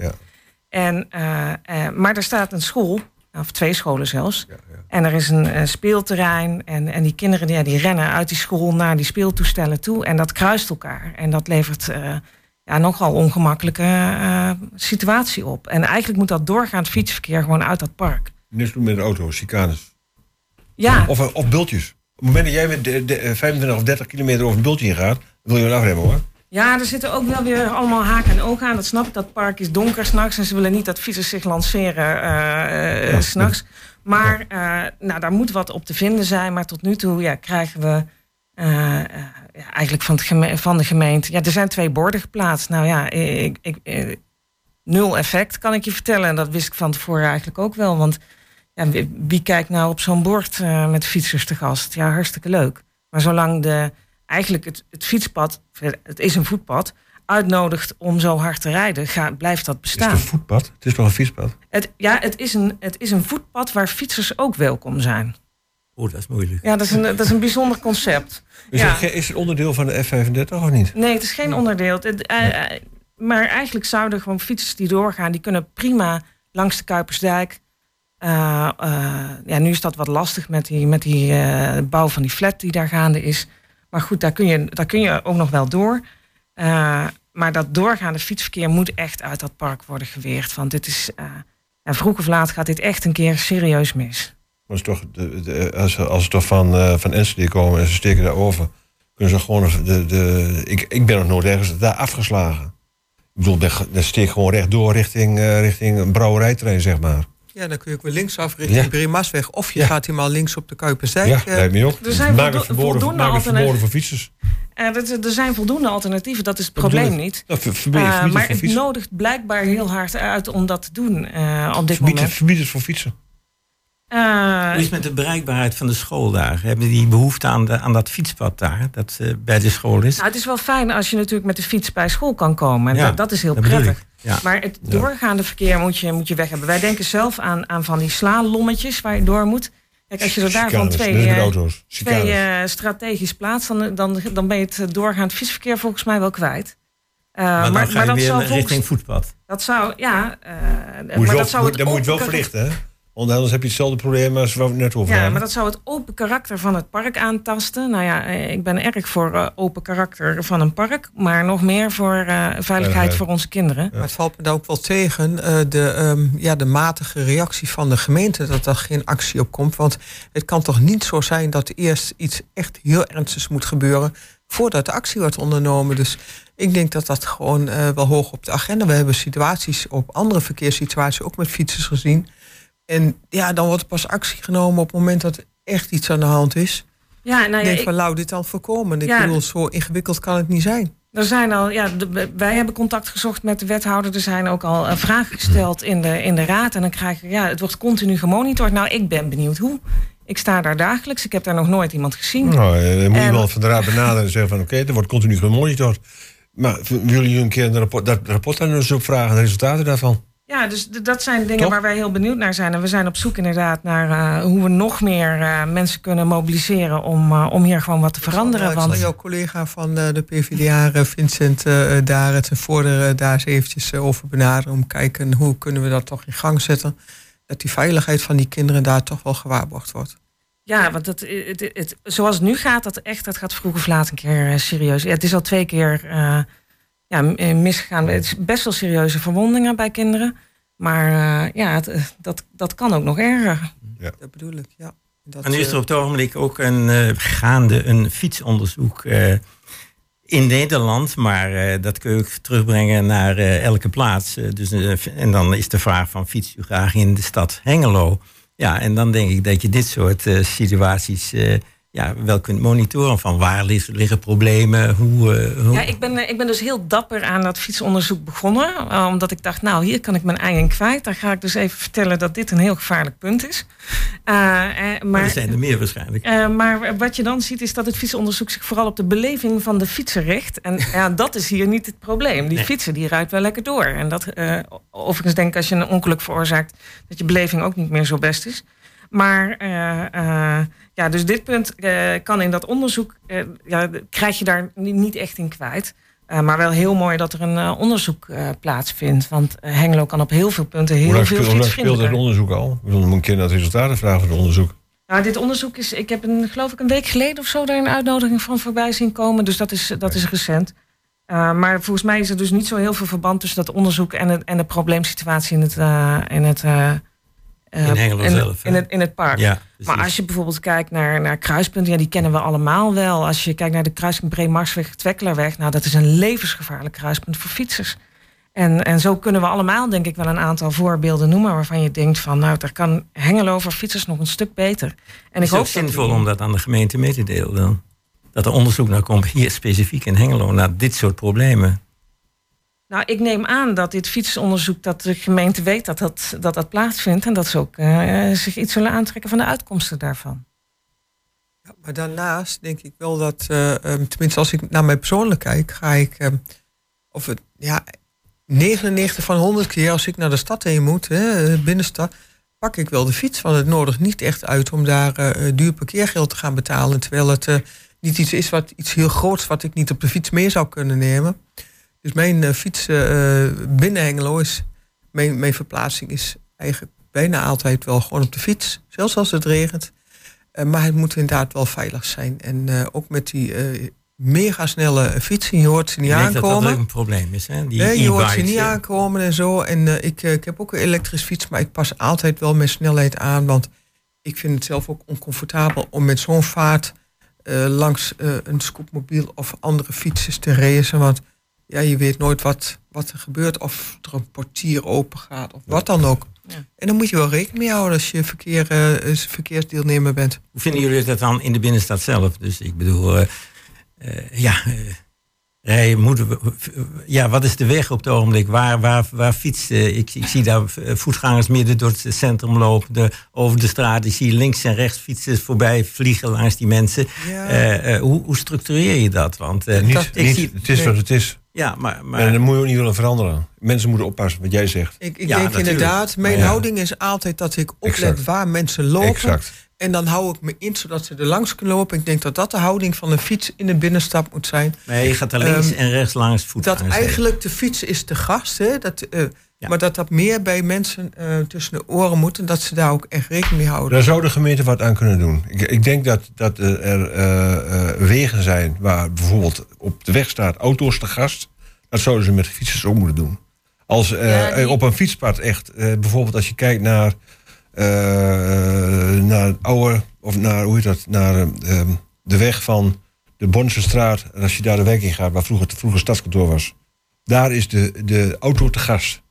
En, eh, eh, maar er staat een school, of twee scholen zelfs. En er is een speelterrein. En, en die kinderen die, ja, die rennen uit die school naar die speeltoestellen toe. En dat kruist elkaar. En dat levert eh, ja, nogal ongemakkelijke situatie op. En eigenlijk moet dat doorgaand fietsverkeer gewoon uit dat park. Niks doen met de auto, chicanes. Ja, Of, of bultjes. Op het moment dat jij met de, de, eh, 25 of 30 kilometer over een bultje ingaat, wil je wel afremmen hoor. Ja, er zitten ook wel weer allemaal haken en ogen aan. Dat snap ik. Dat park is donker s'nachts. En ze willen niet dat fietsers zich lanceren eh, s'nachts. Maar eh, nou, daar moet wat op te vinden zijn. Maar tot nu toe ja, krijgen we ja, eigenlijk van, het van de gemeente... Ja, er zijn twee borden geplaatst. Nou ja, ik, ik, nul effect kan ik je vertellen. En dat wist ik van tevoren eigenlijk ook wel. Want ja, wie, wie kijkt nou op zo'n bord met fietsers te gast? Ja, hartstikke leuk. Maar zolang de, eigenlijk het, het fietspad, het is een voetpad, uitnodigt om zo hard te rijden, ga, blijft dat Het is bestaan. een voetpad? Het is toch een fietspad? Het, ja, het is, een, het is een voetpad waar fietsers ook welkom zijn. Oeh, dat is moeilijk. Ja, dat is een, dat is een bijzonder concept. Is, Ja. het, ge- is het onderdeel van de F35 of niet? Nee, het is geen onderdeel. Het, eh, eh, maar eigenlijk zouden gewoon fietsers die doorgaan, die kunnen prima langs de Kuipersdijk. Eh, ja, nu is dat wat lastig met die, met die bouw van die flat die daar gaande is. Maar goed, daar kun je, daar kun je ook nog wel door. Eh, maar dat doorgaande fietsverkeer moet echt uit dat park worden geweerd. Want dit is, eh, vroeg of laat gaat dit echt een keer serieus mis. Maar toch de, als, als ze toch van, eh van Enschede komen en ze steken daarover, kunnen ze gewoon. De, de, ik, ik ben nog nooit ergens daar afgeslagen. Ik bedoel, daar steek gewoon rechtdoor richting, eh, richting een brouwerijterrein, zeg maar. Ja, dan kun je ook weer linksaf richting Ja. Bremasweg. Of je Ja. gaat helemaal links op de Kuipersdijk. Ja, eh, lijkt me ook. Er zijn Maak het verboden, voldoende maak het verboden alternatieven. voor fietsers. En dat- er zijn voldoende alternatieven, dat is het Dat probleem niet. Nou, verbied, Eh, verbied maar het nodigt blijkbaar heel hard uit om dat te doen eh, op dit moment. verbied het voor fietsen. Eh, Hoe is het met de bereikbaarheid van de school daar? Hebben die behoefte aan, de, aan dat fietspad daar, dat bij de school is? nou, het is wel fijn als je natuurlijk met de fiets bij school kan komen. En Ja, dat, dat is heel dat prettig. Ja. Maar het doorgaande verkeer moet je, moet je weg hebben. Wij denken zelf aan, aan van die slalommetjes waar je door moet. Kijk, als je er daarvan twee, eh, twee eh, strategisch plaatst, dan, dan, dan ben je het doorgaand fietsverkeer volgens mij wel kwijt. Maar dan ga je dat weer zou volgens- richting voetpad. Dat zou, ja. Moet je maar wel- dat zou het dan moet je het wel verlichten, hè? Want anders heb je hetzelfde probleem als waar we het net over Ja, hadden. maar dat zou het open karakter van het park aantasten. Nou ja, eh, ik ben erg voor eh, open karakter van een park. Maar nog meer voor eh, veiligheid Veiligheid. voor onze kinderen. Maar het valt me daar ook wel tegen, eh, de, ehm, ja, de matige reactie van de gemeente, dat er geen actie op komt. Want het kan toch niet zo zijn dat eerst iets echt heel ernstigs moet gebeuren voordat de actie wordt ondernomen. Dus ik denk dat dat gewoon eh, wel hoog op de agenda. We hebben situaties op andere verkeerssituaties ook met fietsers gezien. En ja, dan wordt er pas actie genomen op het moment dat er echt iets aan de hand is. Ja, nou ik ja, denk ik- van, nou, dit al voorkomen. Ik Ja. bedoel, zo ingewikkeld kan het niet zijn. er zijn al, ja, de- wij hebben contact gezocht met de wethouder. Er zijn ook al eh, vragen gesteld in de, in de raad. En dan krijg je, ja, het wordt continu gemonitord. Nou, ik ben benieuwd hoe. Ik sta daar dagelijks. Ik heb daar nog nooit iemand gezien. Nou, eh, dan moet En- iemand van de raad benaderen en zeggen van... oké, er wordt continu gemonitord. Maar willen jullie een keer een rapport, dat rapport aan ons opvragen... de resultaten daarvan? Ja, dus dat zijn dingen waar wij heel benieuwd naar zijn. En we zijn op zoek inderdaad naar eh, hoe we nog meer eh, mensen kunnen mobiliseren om, eh, om hier gewoon wat te veranderen. Ik zal, Want jouw collega van eh, de PvdA, Vincent uh, daar het vorderen daar eens eventjes over benaderen. Om kijken hoe kunnen we dat toch in gang zetten. Dat die veiligheid van die kinderen daar toch wel gewaarborgd wordt. ja, want het, het, het, zoals het nu gaat, dat echt, dat gaat vroeg of laat een keer serieus. Ja, het is al twee keer eh, ja, eh, misgegaan. Het is best wel serieuze verwondingen bij kinderen. Maar eh, ja, het, eh, dat, dat kan ook nog erger. Dat bedoel ik, ja. Dat, En nu is er op het ogenblik ook een gaande een fietsonderzoek eh, in Nederland. Maar eh, dat kun je ook terugbrengen naar eh, elke plaats. Dus, en dan is de vraag van fiets u graag in de stad Hengelo? Ja, en dan denk ik dat je dit soort eh, situaties eh, ja, wel kunt monitoren. Van waar lig- liggen problemen? Hoe, eh, hoe... Ja, ik ben, eh, ik ben dus heel dapper aan dat fietsonderzoek begonnen. eh, omdat ik dacht, nou, hier kan ik mijn ei in kwijt. Daar ga ik dus even vertellen dat dit een heel gevaarlijk punt is. Eh, maar maar, er zijn er meer waarschijnlijk. maar wat je dan ziet is dat het fietsonderzoek zich vooral op de beleving van de fietser richt. En ja, dat is hier niet het probleem. Die Nee. fietser die rijdt wel lekker door. En dat, overigens denk ik als je een ongeluk veroorzaakt... dat je beleving ook niet meer zo best is. Maar eh, eh, ja, dus dit punt eh, kan in dat onderzoek... ja, krijg je daar ni- niet echt in kwijt. Maar wel heel mooi dat er een onderzoek plaatsvindt. Want Hengelo kan op heel veel punten heel veel speel- hoe lang speelt het onderzoek al? Nog een keer naar het resultaten vragen van het onderzoek. Nou, dit onderzoek is, ik heb een, geloof ik een week geleden of zo daar een uitnodiging van voorbij zien komen. Dus dat is, dat is recent. Maar volgens mij is er dus niet zo heel veel verband tussen dat onderzoek en, het, en de probleemsituatie in het, in het, eh, eh, In Hengelo in, zelf? In het, in het park. Ja, Maar als je bijvoorbeeld kijkt naar, naar kruispunten, ja, die kennen we allemaal wel. Als je kijkt naar de kruising Breemarsweg, Twekkelerweg, nou, dat is een levensgevaarlijk kruispunt voor fietsers. En, en zo kunnen we allemaal, denk ik, wel een aantal voorbeelden noemen waarvan je denkt van, nou, daar kan Hengelo voor fietsers nog een stuk beter. En is het ook dat zinvol om dat aan de gemeente mee te delen dan? Dat er onderzoek naar komt, hier specifiek in Hengelo, naar dit soort problemen. Nou, ik neem aan dat dit fietsonderzoek, dat de gemeente weet dat dat, dat, plaatsvindt. En dat ze ook eh, zich iets zullen aantrekken van de uitkomsten daarvan. Ja, maar daarnaast denk ik wel dat, eh, ehm, tenminste als ik naar mij persoonlijk kijk, ga ik, ehm, of het, ja, 99 van 100 keer als ik naar de stad heen moet, hè, de binnenstad, pak ik wel de fiets. Want het nodigt niet echt uit om daar eh, duur parkeergeld te gaan betalen. Terwijl het eh, niet iets is wat iets heel groots wat ik niet op de fiets mee zou kunnen nemen. Dus mijn eh, fiets eh, binnen Hengelo is, mijn, mijn verplaatsing is eigenlijk bijna altijd wel gewoon op de fiets. Zelfs als het regent. Eh, maar het moet inderdaad wel veilig zijn. En eh, ook met die eh mega snelle fietsen, je hoort ze niet Ik denk dat dat aankomen. ook een probleem is. Hè? Die Nee, je hoort ze niet eh, aankomen en zo. En eh, ik, eh, ik heb ook een elektrisch fiets, maar ik pas altijd wel mijn snelheid aan. Want ik vind het zelf ook oncomfortabel om met zo'n vaart eh, langs eh, een scootmobiel of andere fietsers te racen. Want ja, je weet nooit wat, wat er gebeurt. Of er een portier open gaat of wat dan ook. Ja. En dan moet je wel rekening mee houden als je verkeer, eh, als verkeersdeelnemer bent. Hoe vinden jullie dat dan in de binnenstad zelf? Dus ik bedoel, eh, eh, ja, eh, rijden moeten we, ja, wat is de weg op het ogenblik? Waar, waar, waar fietst eh, ik, ik zie daar voetgangers midden door het centrum lopen, de, over de straat. Ik zie links en rechts fietsers voorbij vliegen langs die mensen. Ja. Eh, eh, hoe, hoe structureer je dat? Want eh, Niet, ik niet, zie, het is nee. wat het is. Ja, maar, maar En dat moet je ook niet willen veranderen. Mensen moeten oppassen wat jij zegt. Ik, ik Ja, denk natuurlijk. inderdaad, mijn Ja. houding is altijd dat ik oplet Exact. waar mensen lopen. Exact. En dan hou ik me in zodat ze er langs kunnen lopen. Ik denk dat dat de houding van een fiets in de binnenstad moet zijn. nee, je gaat er links Ehm, en rechts langs Dat voetgangers. heen. eigenlijk de fiets is de gast. Hè? Dat, eh, Ja. Maar dat dat meer bij mensen eh, tussen de oren moet. En dat ze daar ook echt rekening mee houden. Daar zou de gemeente wat aan kunnen doen. Ik, ik denk dat, dat er eh, eh, wegen zijn waar bijvoorbeeld op de weg staat auto's te gast. Dat zouden ze met fietsers ook moeten doen. Als Ja, die- op een fietspad echt, eh, bijvoorbeeld als je kijkt naar, eh, naar het oude, of naar, hoe heet dat, naar eh, ehm, de weg van de Bonse straat. En als je daar de wijk in gaat, waar vroeger het vroeger stadskantoor was. Daar is de, de auto te gast.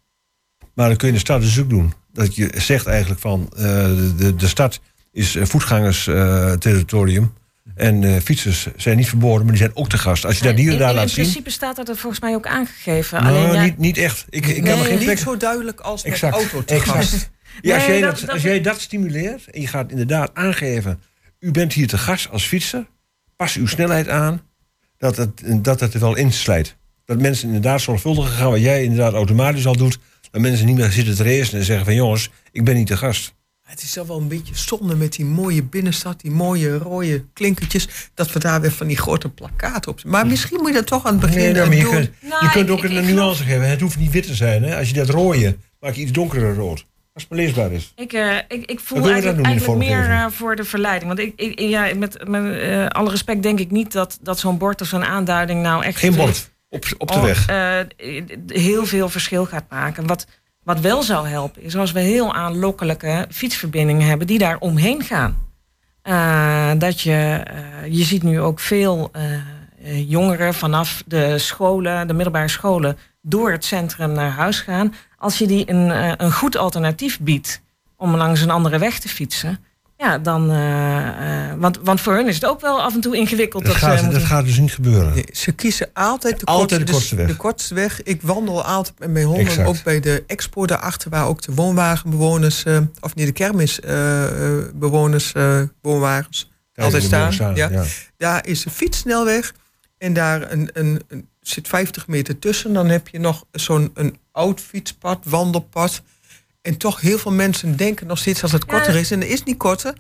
Maar dan kun je in de stad dus ook doen. Dat je zegt eigenlijk van eh, de, de, de stad is een voetgangersterritorium. en eh, fietsers zijn niet verboden, maar die zijn ook te gast. Als je dat in, hier en in, daar in laat zien. principe staat dat er volgens mij ook aangegeven. Nou, Alleen, ja, niet, niet echt. Ik, ik nee, heb er geen niet plek. zo duidelijk als met Exact. auto te exact. gast. Ja, als Nee, jij dat- dat, dat- als jij dat stimuleert en je gaat inderdaad aangeven... u bent hier te gast als fietser, pas uw snelheid aan... dat het, dat het er wel inslijt. Dat mensen inderdaad zorgvuldiger gaan... wat jij inderdaad automatisch al doet... dat mensen niet meer zitten te racen en zeggen van jongens, ik ben niet de gast. Het is toch wel een beetje zonde met die mooie binnenstad, die mooie rode klinkertjes, dat we daar weer van die grote plakkaten op. Maar misschien moet je dat toch aan het begin Nee, nou, maar je doen. kunt, Nou, je kunt ik- ook ik- een ik nuance geven. Het hoeft niet wit te zijn. Hè? Als je dat rode, maak je iets donkerder rood. Als het maar leesbaar is. Ik, eh, ik, ik voel eigenlijk, meer eh, voor de verleiding. Want ik, ik, ja, met, met eh, alle respect denk ik niet dat, dat zo'n bord of zo'n aanduiding nou echt... Geen bord. Op, op de oh, weg. eh, heel veel verschil gaat maken. Wat, wat wel zou helpen is als we heel aanlokkelijke fietsverbindingen hebben die daar omheen gaan. Eh, dat je, eh, je ziet nu ook veel jongeren vanaf de scholen, de middelbare scholen, door het centrum naar huis gaan. Als je die een, een goed alternatief biedt om langs een andere weg te fietsen. Ja, dan. eh, eh, want, want voor hun is het ook wel af en toe ingewikkeld. Dat, Dat, ze gaat, moeten- dat gaat dus niet gebeuren. Nee, ze kiezen altijd de, Altijd de kortste, kortste weg. De kortste weg. Ik wandel altijd met mijn honden Exact. ook bij de expo daarachter, waar ook de woonwagenbewoners, eh, of niet de kermisbewoners, eh woonwagens altijd staan. ja. ja. Daar is een fietssnelweg en daar een, een, een, zit 50 meter tussen. Dan heb je nog zo'n een oud fietspad, wandelpad. En toch heel veel mensen denken nog steeds dat het Ja, korter is. En dat is niet korter.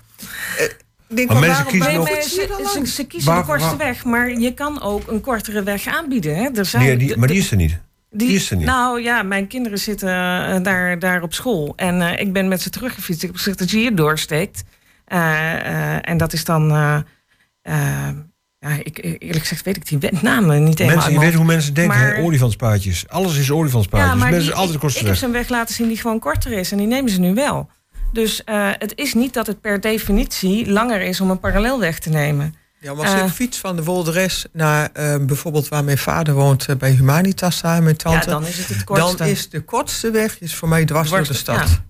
Eh, ik denk, Maar mensen waarom- kiezen nog- maar ze, ze, ze kiezen Waar- de kortste waar- weg, maar je kan ook een kortere weg aanbieden. Hè? Er zijn, Nee, die, maar die is er niet. die is er niet. Nou ja, mijn kinderen zitten eh, daar, daar op school. En eh, ik ben met ze teruggefietst. Ik heb gezegd dat je hier doorsteekt. Eh, eh, en dat is dan... eh, eh, ja, ik, eerlijk gezegd weet ik die namen niet helemaal Mensen, je weet hoe mensen denken, Maar- hè, olifantspaadjes. Alles is olifantspaadjes. ja, maar mensen die- altijd de ik, kortste ik heb ze een weg laten zien die gewoon korter is. En die nemen ze nu wel. Dus eh, het is niet dat het per definitie langer is om een parallelweg te nemen. Ja, maar als Eh. ik fiets van de Wolderes naar eh, bijvoorbeeld waar mijn vader woont, eh, bij Humanitas daar, mijn tante. Ja, dan is het het kortste. dan is de kortste weg is voor mij dwars door de stad. ja.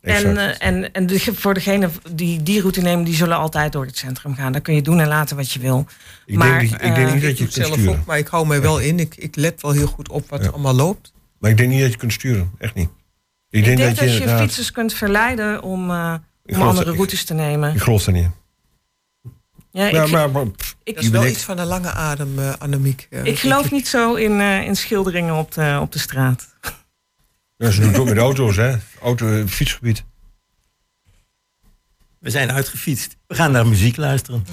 En, Exact. eh, en, en de- voor degene die die route nemen, die zullen altijd door het centrum gaan. Dan kun je doen en laten wat je wil. ik, maar, denk, ik denk eh, niet dat je kunt zelf sturen. maar ik hou mij wel in. Ik, ik let wel heel goed op wat Ja. er allemaal loopt. Maar ik denk niet dat je kunt sturen. Echt niet. Ik Ik denk, denk, dat je dat je inderdaad... fietsers kunt verleiden om, eh, om andere routes te nemen. Ik geloof dat niet. Ja, ik, maar, maar, maar, pff, ik, Dat is wel iets van een lange adem, eh Annemiek. ik geloof niet zo in, eh, in schilderingen op de, op de straat. Ja, ze doen het ook met auto's, hè. Auto, fietsgebied. We zijn uitgefietst. We gaan naar muziek luisteren.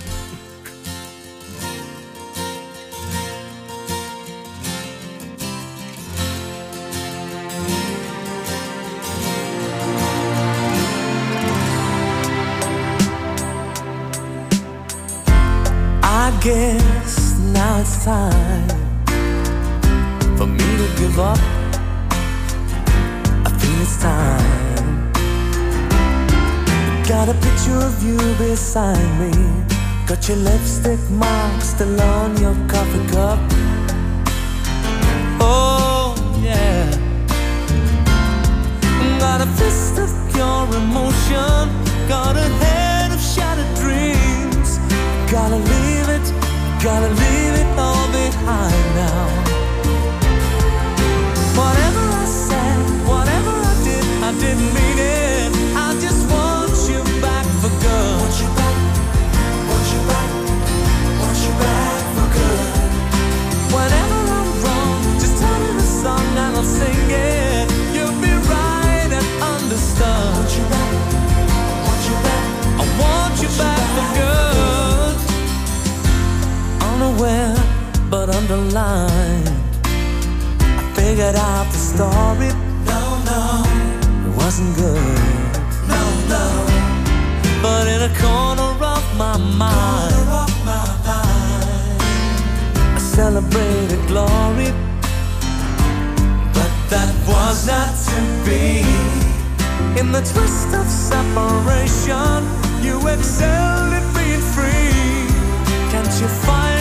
I guess now it's time for me to give up. It's time. Got a picture of you beside me. Got your lipstick mark still on your coffee cup. Oh, yeah. Got a fist of pure emotion. Got a head of shattered dreams. Gotta leave it, gotta leave it all behind now. I just want you back for good. Whenever I'm wrong, just the song and I'll sing it. You'll be right and I want you back for good. Unaware but underlined. I figured out the story. No, no, it wasn't good. No, no. But in a corner of my mind, I celebrated glory. But that was not to be. In the twist of separation, you excelled at being free. Can't you find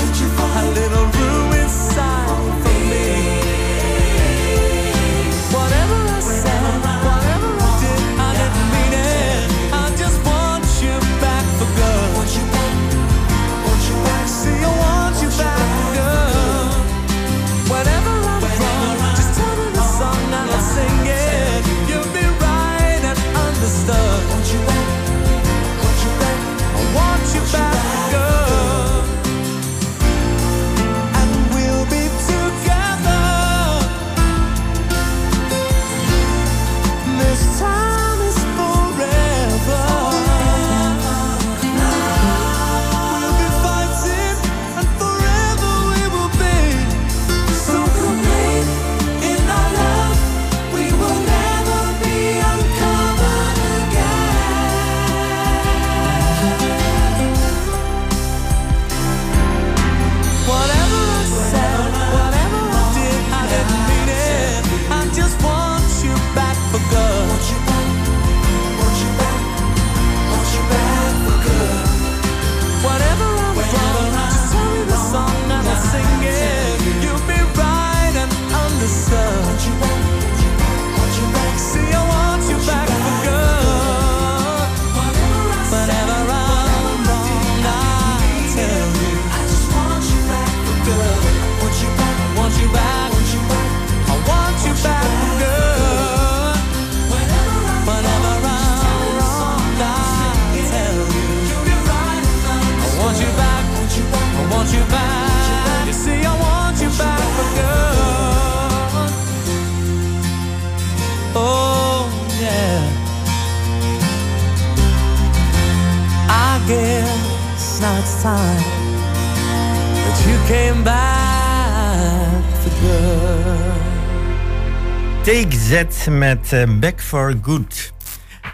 Z met eh, Back for Good.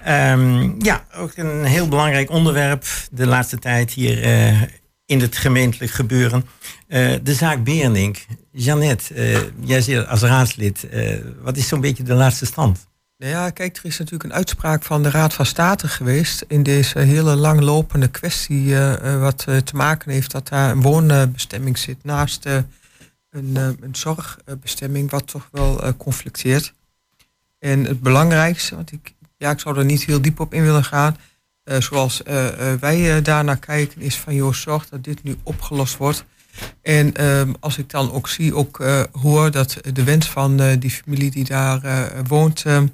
Ehm, ja, ook een heel belangrijk onderwerp de laatste tijd hier eh, in het gemeentelijk gebeuren. Eh, de zaak Beernink. Jeannette, jij zit als raadslid. wat is zo'n beetje de laatste stand? Nou ja, kijk, er is natuurlijk een uitspraak van de Raad van State geweest in deze hele langlopende kwestie, wat te maken heeft dat daar een woonbestemming zit naast een, een zorgbestemming, wat toch wel conflicteert. En het belangrijkste, want ik, ja, ik zou er niet heel diep op in willen gaan, eh, zoals eh, wij daarnaar kijken, is van joh, zorg dat dit nu opgelost wordt. En ehm, als ik dan ook zie, ook hoor dat de wens van die familie die daar woont ehm,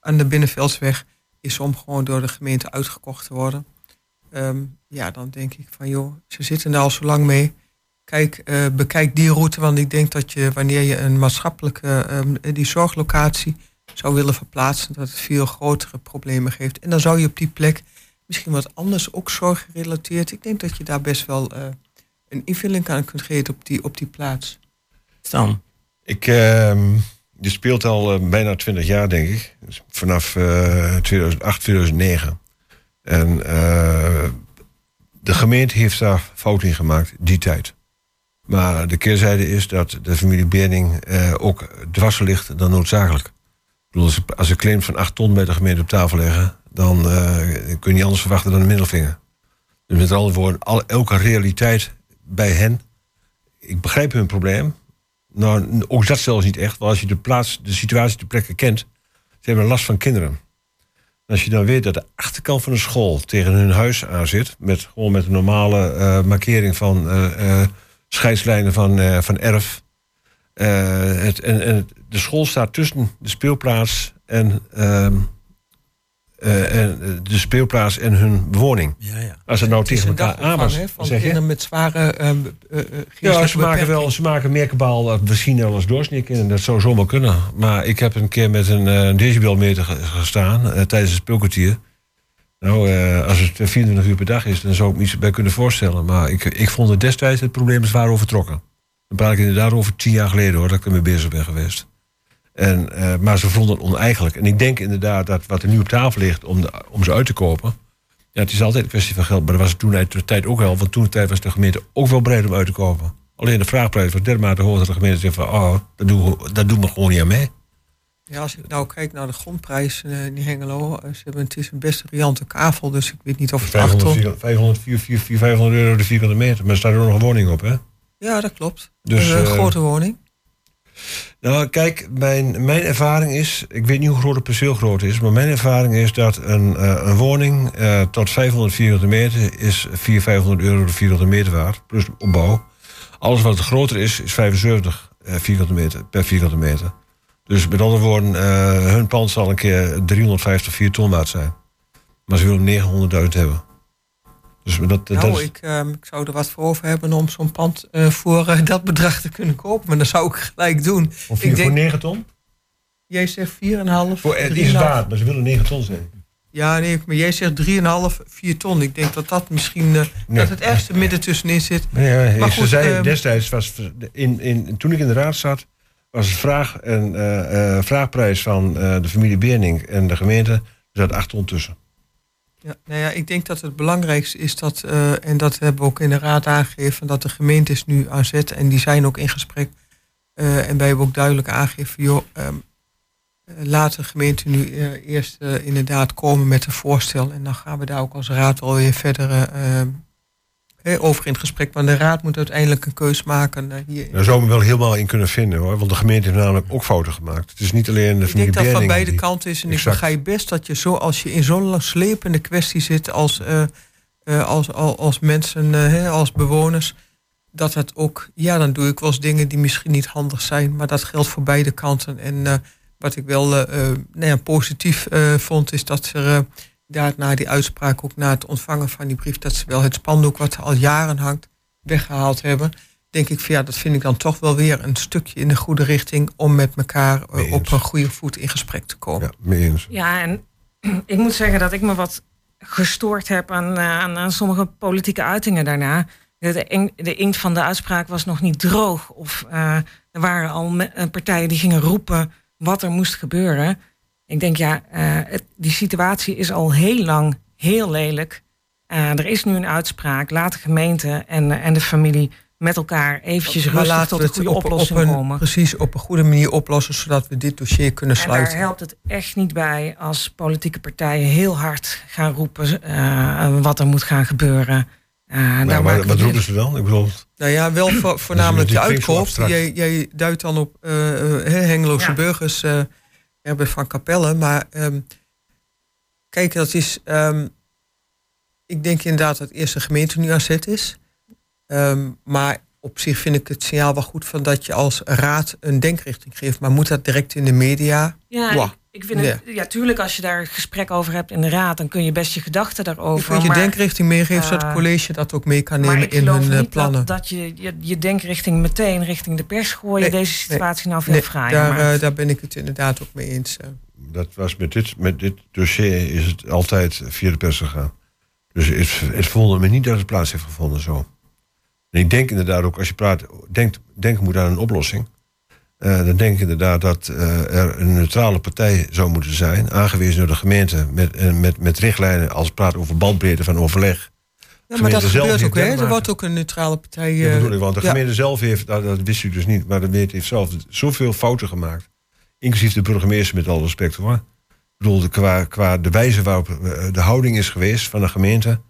aan de Binnenveldsweg, is om gewoon door de gemeente uitgekocht te worden. Ehm, ja, dan denk ik van joh, ze zitten er al zo lang mee. Kijk, bekijk die route, want ik denk dat je wanneer je een maatschappelijke, die zorglocatie zou willen verplaatsen, dat het veel grotere problemen geeft. En dan zou je op die plek misschien wat anders, ook zorggerelateerd. Ik denk dat je daar best wel eh, een invulling aan kunt geven op die, op die plaats. Stan. Ik, ehm, je speelt al eh, bijna 20 jaar, denk ik. Dus vanaf eh, 2008, 2009. En eh, de gemeente heeft daar fout in gemaakt, die tijd. Maar de keerzijde is dat de familie Bering eh, ook dwars ligt dan noodzakelijk. Bedoel, als ze claims van 8 ton bij de gemeente op tafel leggen, dan eh, kun je niet anders verwachten dan een middelvinger. Dus met andere woorden, elke realiteit bij hen. Ik begrijp hun probleem. Nou, ook dat zelfs niet echt. Want als je de plaats, de situatie, de plekken kent, ze hebben last van kinderen. En als je dan weet dat de achterkant van de school tegen hun huis aan zit, met, gewoon met een normale eh, markering van eh, scheidslijnen van, van erf. Het, en, en de school staat tussen de speelplaats en, ehm, eh, en eh, de speelplaats en hun woning. Ja, ja. Als het nou tegen elkaar aan was, zeg je? met zware eh, Ja, ze maken wel, ze maken merkbaal dat misschien wel eens doorsnikken. En dat zou zomaar kunnen. Maar ik heb een keer met een decibelmeter ge- gestaan tijdens het speelkwartier. Nou, als het 24 uur per dag is, dan zou ik me iets bij kunnen voorstellen. Maar ik, ik vond het destijds het probleem zwaar overtrokken. Dan praat ik inderdaad over tien jaar geleden hoor, dat ik ermee bezig ben geweest. En, eh, maar ze vonden het oneigenlijk. En ik denk inderdaad dat wat er nu op tafel ligt om, de- om ze uit te kopen. Ja, het is altijd een kwestie van geld. Maar dat was toen uit de tijd ook wel. Want toen de tijd was de gemeente ook wel bereid om uit te kopen. Alleen de vraagprijs was dermate hoog dat de gemeente zegt van... oh, dat doen we, dat doen we gewoon niet aan mee. Ja, als ik nou kijk naar de grondprijs eh, in Hengelo, eh, ze hebben, het is een best riante kavel, dus ik weet niet of het 8 ton... 500, 500, 400, 400, 500 euro de vierkante meter. Maar er staat er nog een woning op, hè? Ja, dat klopt. Dus, een grote woning. Nou, kijk, mijn, mijn ervaring is... Ik weet niet hoe groot het perceel groot is... maar mijn ervaring is dat een, eh, een woning eh, tot 500 vierkante meter... is 400, 500 euro de vierkante meter waard, plus opbouw. Alles wat groter is, is 75 eh, vierkante meter, per vierkante meter. Dus met andere woorden, hun pand zal een keer 350, 4 ton waard zijn. Maar ze willen 900.000 hebben. Dus dat, dat Nou, is, ik, ehm, ik zou er wat voor over hebben om zo'n pand eh, voor eh, dat bedrag te kunnen kopen. Maar dat zou ik gelijk doen. voor, ik vier, denk- voor 9 ton? Jij zegt 4,5. Voor, het 3,5. is waard, maar ze willen 9 ton zijn. Ja, nee, maar jij zegt 3,5, 4 ton. Ik denk dat dat misschien eh, Nee. dat het ergste midden tussenin zit. Ja, Maar ze goed, zei, ehm, destijds was in, in, toen ik in de raad zat, was het vraag en eh, eh, vraagprijs van eh, de familie Beerning en de gemeente er zat 8 ton tussen. Ja, nou ja, ik denk dat het belangrijkste is dat, eh, en dat hebben we ook in de raad aangegeven, dat de gemeentes nu aan zet en die zijn ook in gesprek. Eh, en wij hebben ook duidelijk aangegeven, joh, ehm, eh, laat de gemeente nu eerst inderdaad komen met een voorstel en dan gaan we daar ook als raad wel weer verder over in het gesprek. Maar de raad moet uiteindelijk een keus maken. eh, hier. Daar zou ik me wel helemaal in kunnen vinden hoor. Want de gemeente heeft namelijk ook fouten gemaakt. Het is niet alleen de Ik familie denk dat van beide die- kanten is. En Exact. ik begrijp best dat je zo, als je in zo'n slepende kwestie zit als, eh, eh, als, als, als mensen, hè, als bewoners, dat het ook, ja, dan doe ik wel eens dingen die misschien niet handig zijn. Maar dat geldt voor beide kanten. En wat ik wel nou ja, positief vond, is dat er eh, daar na die uitspraak, ook na het ontvangen van die brief, dat ze wel het spandoek wat al jaren hangt, weggehaald hebben. Denk ik van ja, dat vind ik dan toch wel weer een stukje in de goede richting om met elkaar eh, op een goede voet in gesprek te komen. Ja, mee eens. Ja, en <clears throat> ik moet zeggen dat ik me wat gestoord heb aan, eh, aan, aan sommige politieke uitingen daarna. De, de inkt van de uitspraak was nog niet droog. Of eh, er waren al partijen die gingen roepen wat er moest gebeuren. Ik denk, ja, eh, het- die situatie is al heel lang heel lelijk. Eh, er is nu een uitspraak. Laat de gemeente en, eh, en de familie met elkaar eventjes Maar rustig laten tot een goede op, oplossing op een, komen. precies op een goede manier oplossen, zodat we dit dossier kunnen En daar sluiten. helpt het echt niet bij als politieke partijen heel hard gaan roepen eh, wat er moet gaan gebeuren. Daar Maar, maar wat roepen ze dan? Ik bedoel, Nou ja, wel vo- voornamelijk de uitkoop. Jij, jij duidt dan op hè, Hengeloze Ja. burgers, Herbert van Capelle. Maar ehm, kijk, dat is... ehm, ik denk inderdaad dat eerst de gemeente nu aan zet is. Ehm, maar op zich vind ik het signaal wel goed van dat je als raad een denkrichting geeft. Maar moet dat direct in de media? Ja. Ik, vind het, ja, tuurlijk, als je daar gesprek over hebt in de raad, dan kun je best je gedachten Je daarover. kunt je maar, denkrichting meegeven, zodat eh, het college dat ook mee kan maar nemen ik in hun eh, niet plannen. Dat, dat je, je je denkrichting meteen richting de pers gooien, Nee, deze situatie nou veel Nee, fraaier daar, maakt. eh, daar ben ik het inderdaad ook mee eens. eh. dat was met dit, met dit dossier is het altijd via de pers gegaan. Dus het, het voelde me niet dat het plaats heeft gevonden zo. En ik denk inderdaad ook, als je praat, denkt, denken moet aan een oplossing. Eh, dan denk ik inderdaad dat eh, er een neutrale partij zou moeten zijn, aangewezen door de gemeente, met, eh, met, met richtlijnen als het praat over bandbreedte van overleg. Ja, maar dat gebeurt ook, hè? Er wordt ook een neutrale partij. Dat eh, bedoel ik, want de ja. gemeente zelf heeft, dat, dat wist u dus niet, maar de gemeente heeft zelf zoveel fouten gemaakt. Inclusief de burgemeester, met alle respect hoor. Ik bedoel, de- qua, qua de wijze waarop de houding is geweest van de gemeente.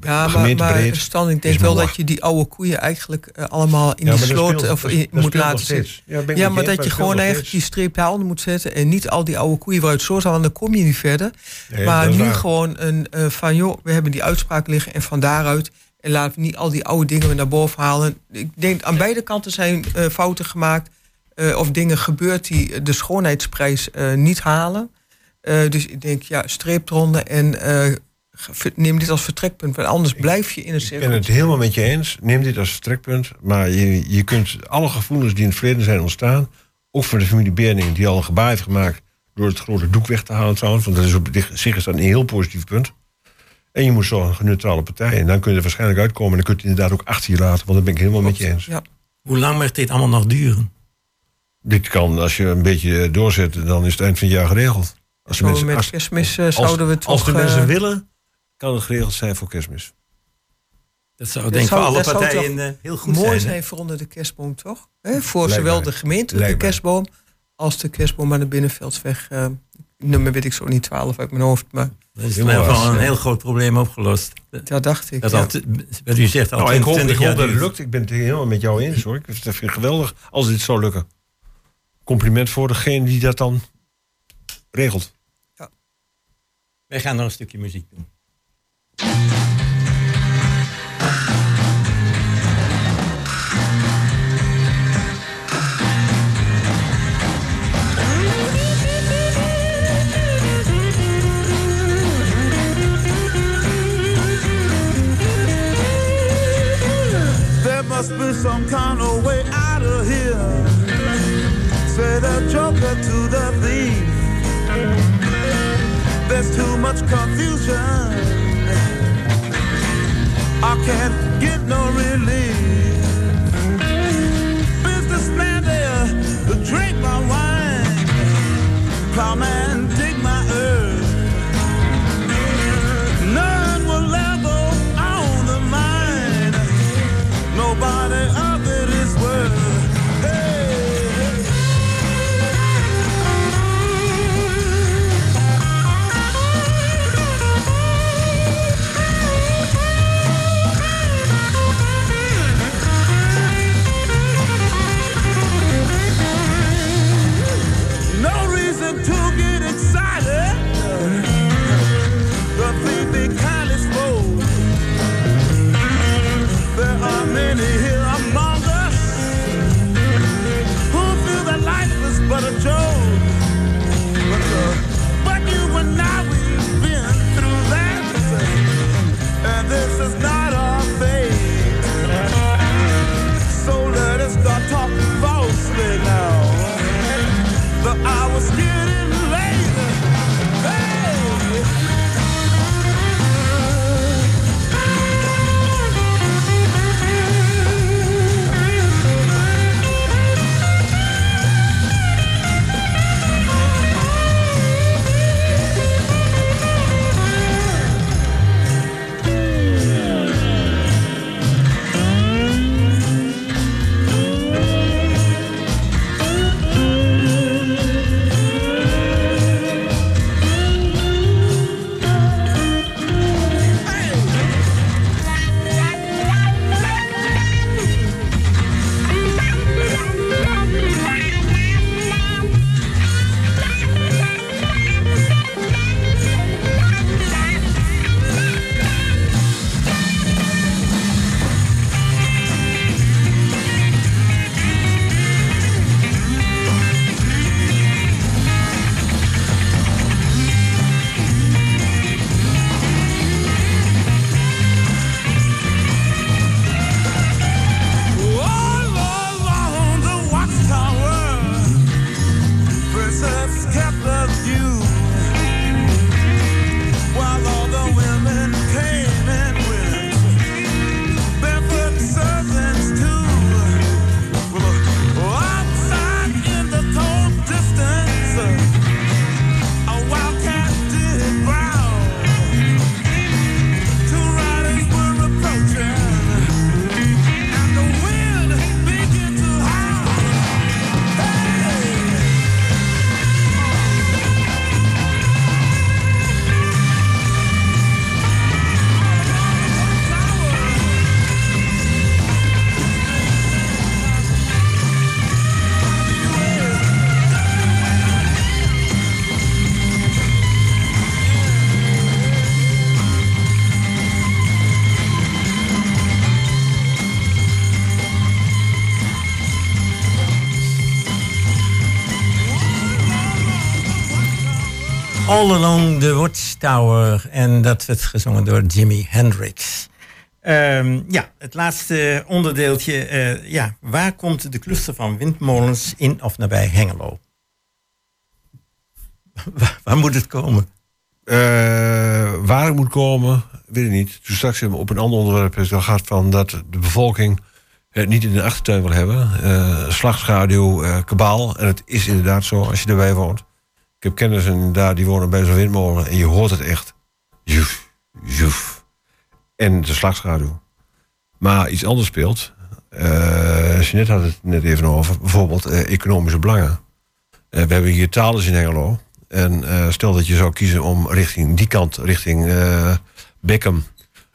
Ja, maar, maar Stan, ik denk wel dat je die oude koeien eigenlijk eh, allemaal in Ja, die sloot speelt- of in- moet laten zitten. Ja, Ja, maar dat je gewoon eigenlijk die streep daaronder moet zetten en niet al die oude koeien waaruit zo zijn, want dan kom je niet verder. Nee, maar nu waar. gewoon een eh, van joh, we hebben die uitspraak liggen en van daaruit en laten we niet al die oude dingen weer naar boven halen. Ik denk aan beide kanten zijn eh, fouten gemaakt of dingen gebeurd die de schoonheidsprijs niet halen. Dus ik denk, ja, streep eronder en ge- neem dit als vertrekpunt, want anders blijf je in een Ik cirkel. ben het helemaal met je eens. Neem dit als vertrekpunt. Maar je, je kunt alle gevoelens die in het verleden zijn ontstaan... ook voor de familie Berning, die al een gebaar heeft gemaakt... door het grote doek weg te halen trouwens. Want dat is op zich is dat een heel positief punt. En je moet zo'n neutrale partij. En dan kun je er waarschijnlijk uitkomen. En dan kun je het inderdaad ook achter je laten. Want dat ben ik helemaal met je eens. Ja. Hoe lang mag dit allemaal nog duren? Dit kan, als je een beetje eh, doorzet... dan is het eind van het jaar geregeld. Als de mensen, met als, kerstmis eh, als- zouden we toch... als de eh, mensen willen, kan het geregeld zijn voor kerstmis. Dat zou Dat denk ik voor alle dat zou partijen eh, heel goed mooi zijn. zijn, voor onder de kerstboom, toch? Hè, voor Lijkt zowel mij. de gemeentelijke Lijkt mij. kerstboom als de kerstboom aan de Binnenveldsweg. eh nummer weet ik zo niet, 12 uit mijn hoofd, maar Dat is in ieder geval een heel groot probleem opgelost. dat dacht ik. Dat ja. al, wat u zegt, al Nou, ik hoop, 20 ik hoop jaar dat het lukt. Ik ben het helemaal met jou eens hoor. Ik vind het geweldig als dit zou lukken. Compliment voor degene die dat dan regelt. Wij gaan nog een stukje muziek doen. There must be some kind of way out of here. Say the joker to the thief. There's too much confusion. I can't get no relief. Businessman there, drink my wine. Plowman, Along the Watchtower. En dat werd gezongen door Jimi Hendrix. Ehm, ja, het laatste onderdeeltje. eh, ja, waar komt de cluster van windmolens in of nabij Hengelo? <laughs> waar, moet het komen? Eh, waar het moet komen, weet ik niet. Toen straks hebben we op een ander onderwerp is gehad van dat de bevolking het niet in de achtertuin wil hebben. Eh slagschaduw, kabaal. En het is inderdaad zo als je erbij woont. Ik heb kennissen inderdaad die wonen bij zo'n windmolen en je hoort het echt. Joef, joef. En de slagschaduw. Maar iets anders speelt. Eh Jeanette had het net even over. Bijvoorbeeld eh, economische belangen. Eh, we hebben hier Thales in Hengelo. En stel dat je zou kiezen om richting die kant, richting Beckham,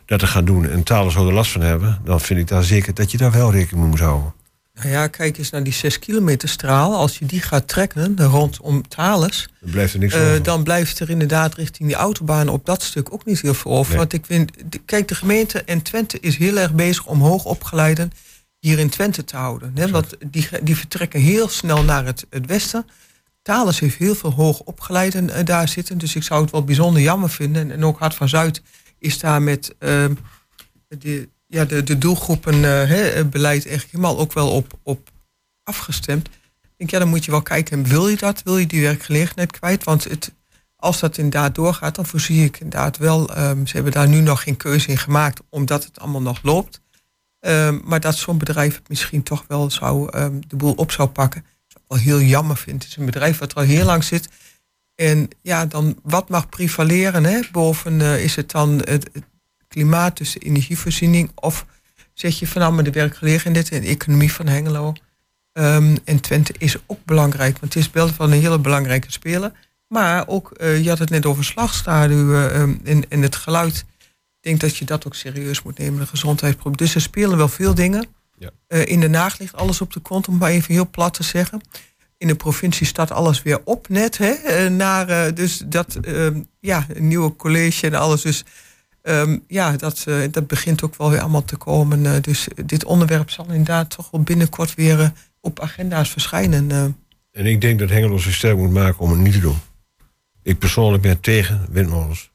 dat te gaan doen. En Thales zou er last van hebben. Dan vind ik daar zeker dat je daar wel rekening mee moet houden. Nou ja, kijk eens naar die 6 kilometer straal. Als je die gaat trekken rondom Thales, Dan blijft er niks eh, dan blijft er inderdaad richting die autobaan op dat stuk ook niet heel veel over. Nee. Want ik vind, kijk, de gemeente en Twente is heel erg bezig om hoogopgeleiden hier in Twente te houden. Hè? Want die, die vertrekken heel snel naar het, het westen. Thales heeft heel veel hoogopgeleiden eh, daar zitten. Dus ik zou het wel bijzonder jammer vinden. En, en ook Hart van Zuid is daar met ehm, de, ja, de, de doelgroepen eh, beleid echt helemaal ook wel op, op afgestemd. Ik denk, ja, dan moet je wel kijken, wil je dat? Wil je die werkgelegenheid kwijt? Want het, als dat inderdaad doorgaat, dan voorzie ik inderdaad wel... ehm, ze hebben daar nu nog geen keuze in gemaakt, omdat het allemaal nog loopt. Ehm, maar dat zo'n bedrijf het misschien toch wel zou, ehm, de boel op zou pakken. Wat ik wel heel jammer vind. Het is een bedrijf wat er al heel lang zit. En ja, dan wat mag prevaleren? Hè? Boven eh, is het dan klimaat, dus de energievoorziening... of zeg je van nou, maar de werkgelegenheid en de economie van Hengelo... Ehm, en Twente is ook belangrijk, want het is wel van een hele belangrijke speler. Maar ook, eh, je had het net over slagstaduwen ehm, en, en het geluid. Ik denk dat je dat ook serieus moet nemen, de gezondheidsprobleem. Dus er spelen wel veel dingen. Ja. Eh, in Den Haag ligt alles op de kont, om maar even heel plat te zeggen. In de provincie staat alles weer op net. Hè? eh, Naar, eh, dus dat, ehm, ja, een nieuwe college en alles. Dus ehm, ja, dat, eh, dat begint ook wel weer allemaal te komen. Eh, dus dit onderwerp zal inderdaad toch wel binnenkort weer eh, op agenda's verschijnen. En ik denk dat Hengelo zich sterk moet maken om het niet te doen. Ik persoonlijk ben tegen windmolens.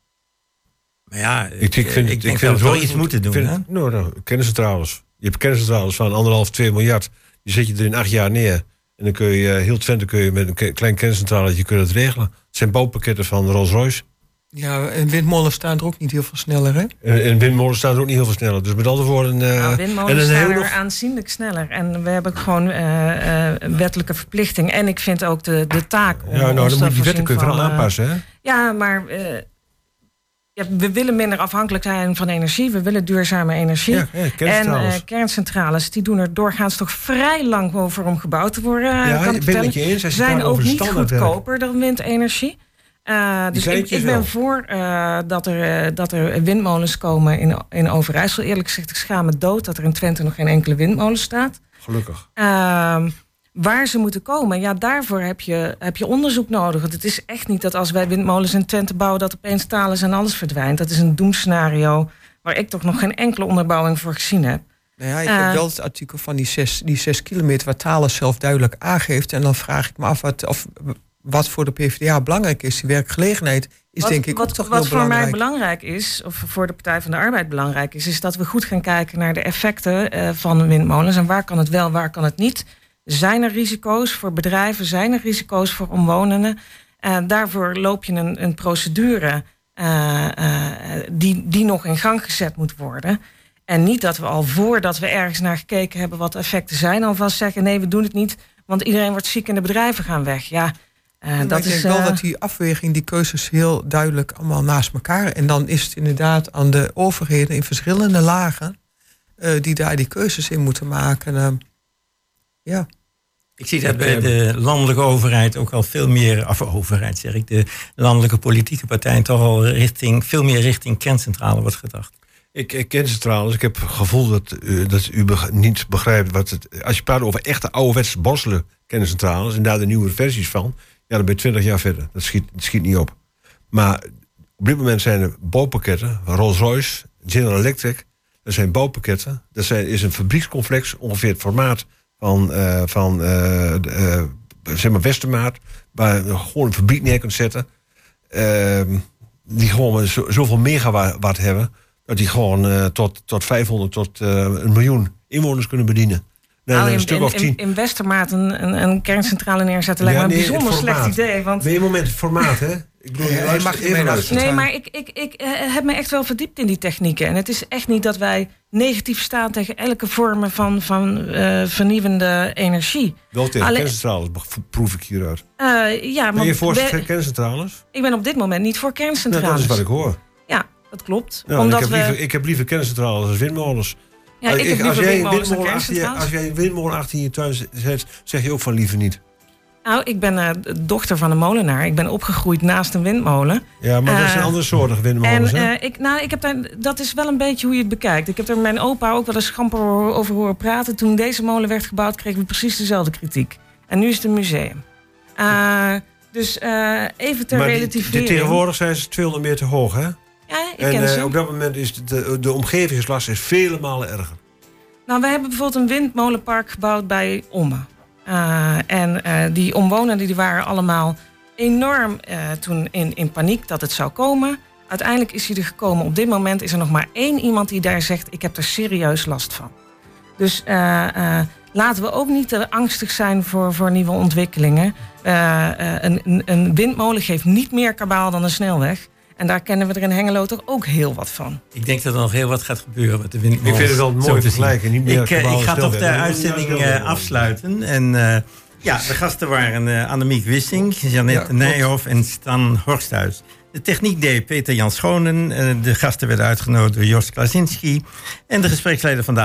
Maar ja, Ik, ik, vind, ik ik denk vind dat we wel iets moeten doen. Vind hè? nou, nou, kerncentrales. Je hebt kerncentrales van anderhalf, twee miljard. Die zet je er in acht jaar neer. En dan kun je heel Twente kun je met een klein kerncentrale je kunt het regelen. Het zijn bouwpakketten van Rolls-Royce. Ja, en windmolens staan er ook niet heel veel sneller, hè? En, en windmolens staan er ook niet heel veel sneller. Dus met andere woorden... eh, Nou, en windmolens een staan heel er nog- aanzienlijk sneller. En we hebben gewoon eh, eh, wettelijke verplichting. En ik vind ook de, de taak om Ja, nou, dan te moet je die wetten voorzien kun je vooral van, eh, aanpassen, hè? Ja, maar eh, ja, we willen minder afhankelijk zijn van energie. We willen duurzame energie. Ja, ja, en kerncentrales. eh, kerncentrales die doen er doorgaans toch vrij lang over om gebouwd te worden. eh, Ja, kan ik ik ben het je eens. Je zijn ook niet goedkoper dan windenergie. Eh, dus ik, ben voor eh, dat, er, eh, dat er windmolens komen in, in Overijssel. Eerlijk gezegd, ik schaam me dood dat er in Twente nog geen enkele windmolen staat. Gelukkig. Ehm, waar ze moeten komen, ja, daarvoor heb je, heb je onderzoek nodig. Want het is echt niet dat als wij windmolens in Twente bouwen... dat opeens talen en alles verdwijnt. Dat is een doemscenario waar ik toch nog geen enkele onderbouwing voor gezien heb. Nou ja, ik heb wel het artikel van die zes, die zes kilometer... waar Thales zelf duidelijk aangeeft. En dan vraag ik me af wat, of, wat voor de PvdA belangrijk is. Die werkgelegenheid is wat, denk ik wat, ook toch wat heel voor belangrijk. mij belangrijk is, of voor de Partij van de Arbeid belangrijk is... is dat we goed gaan kijken naar de effecten eh, van windmolens... en waar kan het wel, waar kan het niet. Zijn er risico's voor bedrijven? Zijn er risico's voor omwonenden? Eh, daarvoor loop je een, een procedure eh, die, die nog in gang gezet moet worden. En niet dat we al voordat we ergens naar gekeken hebben wat de effecten zijn, alvast zeggen: nee, we doen het niet, want iedereen wordt ziek en de bedrijven gaan weg. Ja, eh, Maar dat ik denk is. wel eh, dat die afweging, die keuzes heel duidelijk allemaal naast elkaar. En dan is het inderdaad aan de overheden in verschillende lagen eh, die daar die keuzes in moeten maken. Eh, ja. Ik zie dat bij de landelijke overheid ook al veel meer, of overheid zeg ik, de landelijke politieke partijen toch al richting, veel meer richting kerncentrale wordt gedacht. Ik, ik ken centrales. Ik heb het gevoel dat, u- dat u beg- niet begrijpt wat het. Als je praat over echte ouderwetse borstelen kerncentrales en daar de nieuwe versies van, ja, dan ben je 20 jaar verder. Dat schiet, schiet niet op. Maar op dit moment zijn er bouwpakketten, Rolls-Royce, General Electric. Dat zijn bouwpakketten. Dat is een fabriekscomplex, ongeveer het formaat van, eh, van eh, eh, zeg maar Westermaat, waar je gewoon een fabriek neer kunt zetten. Ehm, die gewoon zo, zoveel megawatt hebben, dat die gewoon tot, tot 500 tot een miljoen inwoners kunnen bedienen. Nee, nou, een in, stuk in, of in, tien. in Westermaat een, een, een kerncentrale neerzetten lijkt Ja, me een nee, bijzonder slecht idee. Want Nee, moment, het formaat, hè? Ik bedoel, Ja, hij luister, mag je even luisteren. Nee, maar ik, ik, ik eh, heb me echt wel verdiept in die technieken. En het is echt niet dat wij negatief staan tegen elke vorm van, van eh, vernieuwende energie. Wel tegen Alleen- kerncentrales, proef ik hieruit. Eh, ja, Ben maar je voor we- kerncentrales? ik ben op dit moment niet voor Nou, kerncentrales. dat is wat ik hoor. Ja, dat klopt. Ja, Omdat ik, heb we, liever, ik heb liever kerncentrales als windmolens. Ja, ik, als, jij een windmolen achter je, kerncentrales. als jij een windmolen achter je tuin zet, zeg je ook van liever niet. Nou, ik ben eh, dochter van een molenaar. Ik ben opgegroeid naast een windmolen. Ja, maar dat Eh, zijn andere soorten windmolens, En hè? eh, ik, nou, ik heb daar, dat is wel een beetje hoe je het bekijkt. Ik heb er mijn opa ook wel eens schamper over horen praten. Toen deze molen werd gebouwd, kregen we precies dezelfde kritiek. En nu is het een museum. Eh, dus eh, even ter maar die- relativering. die- tegenwoordig zijn ze 200 meter hoog, hè? Ja, ik En ken eh, ze. op dat moment is de, de, de omgevingslast is vele malen erger. Nou, we hebben bijvoorbeeld een windmolenpark gebouwd bij Omme. Eh, en eh, die omwonenden die waren allemaal enorm toen in, in paniek dat het zou komen. Uiteindelijk is hij er gekomen. Op dit moment is er nog maar één iemand die daar zegt... ik heb er serieus last van. Dus laten we ook niet te angstig zijn voor, voor nieuwe ontwikkelingen. Een- een windmolen geeft niet meer kabaal dan een snelweg. En daar kennen we er in Hengelo toch ook heel wat van. Ik denk dat er nog heel wat gaat gebeuren met de windmolens. Ik vind het wel zien. vergelijking, niet meer Ik, eh, ik ga toch de uitzending eh, afsluiten. En eh, ja, de gasten waren eh Annemiek Wissing, Jeannette Ja. Nijhoff en Stan Horsthuis. De techniek deed Peter Jan Schonen. De gasten werden uitgenodigd door Jos Klasinski. En de gespreksleider vandaag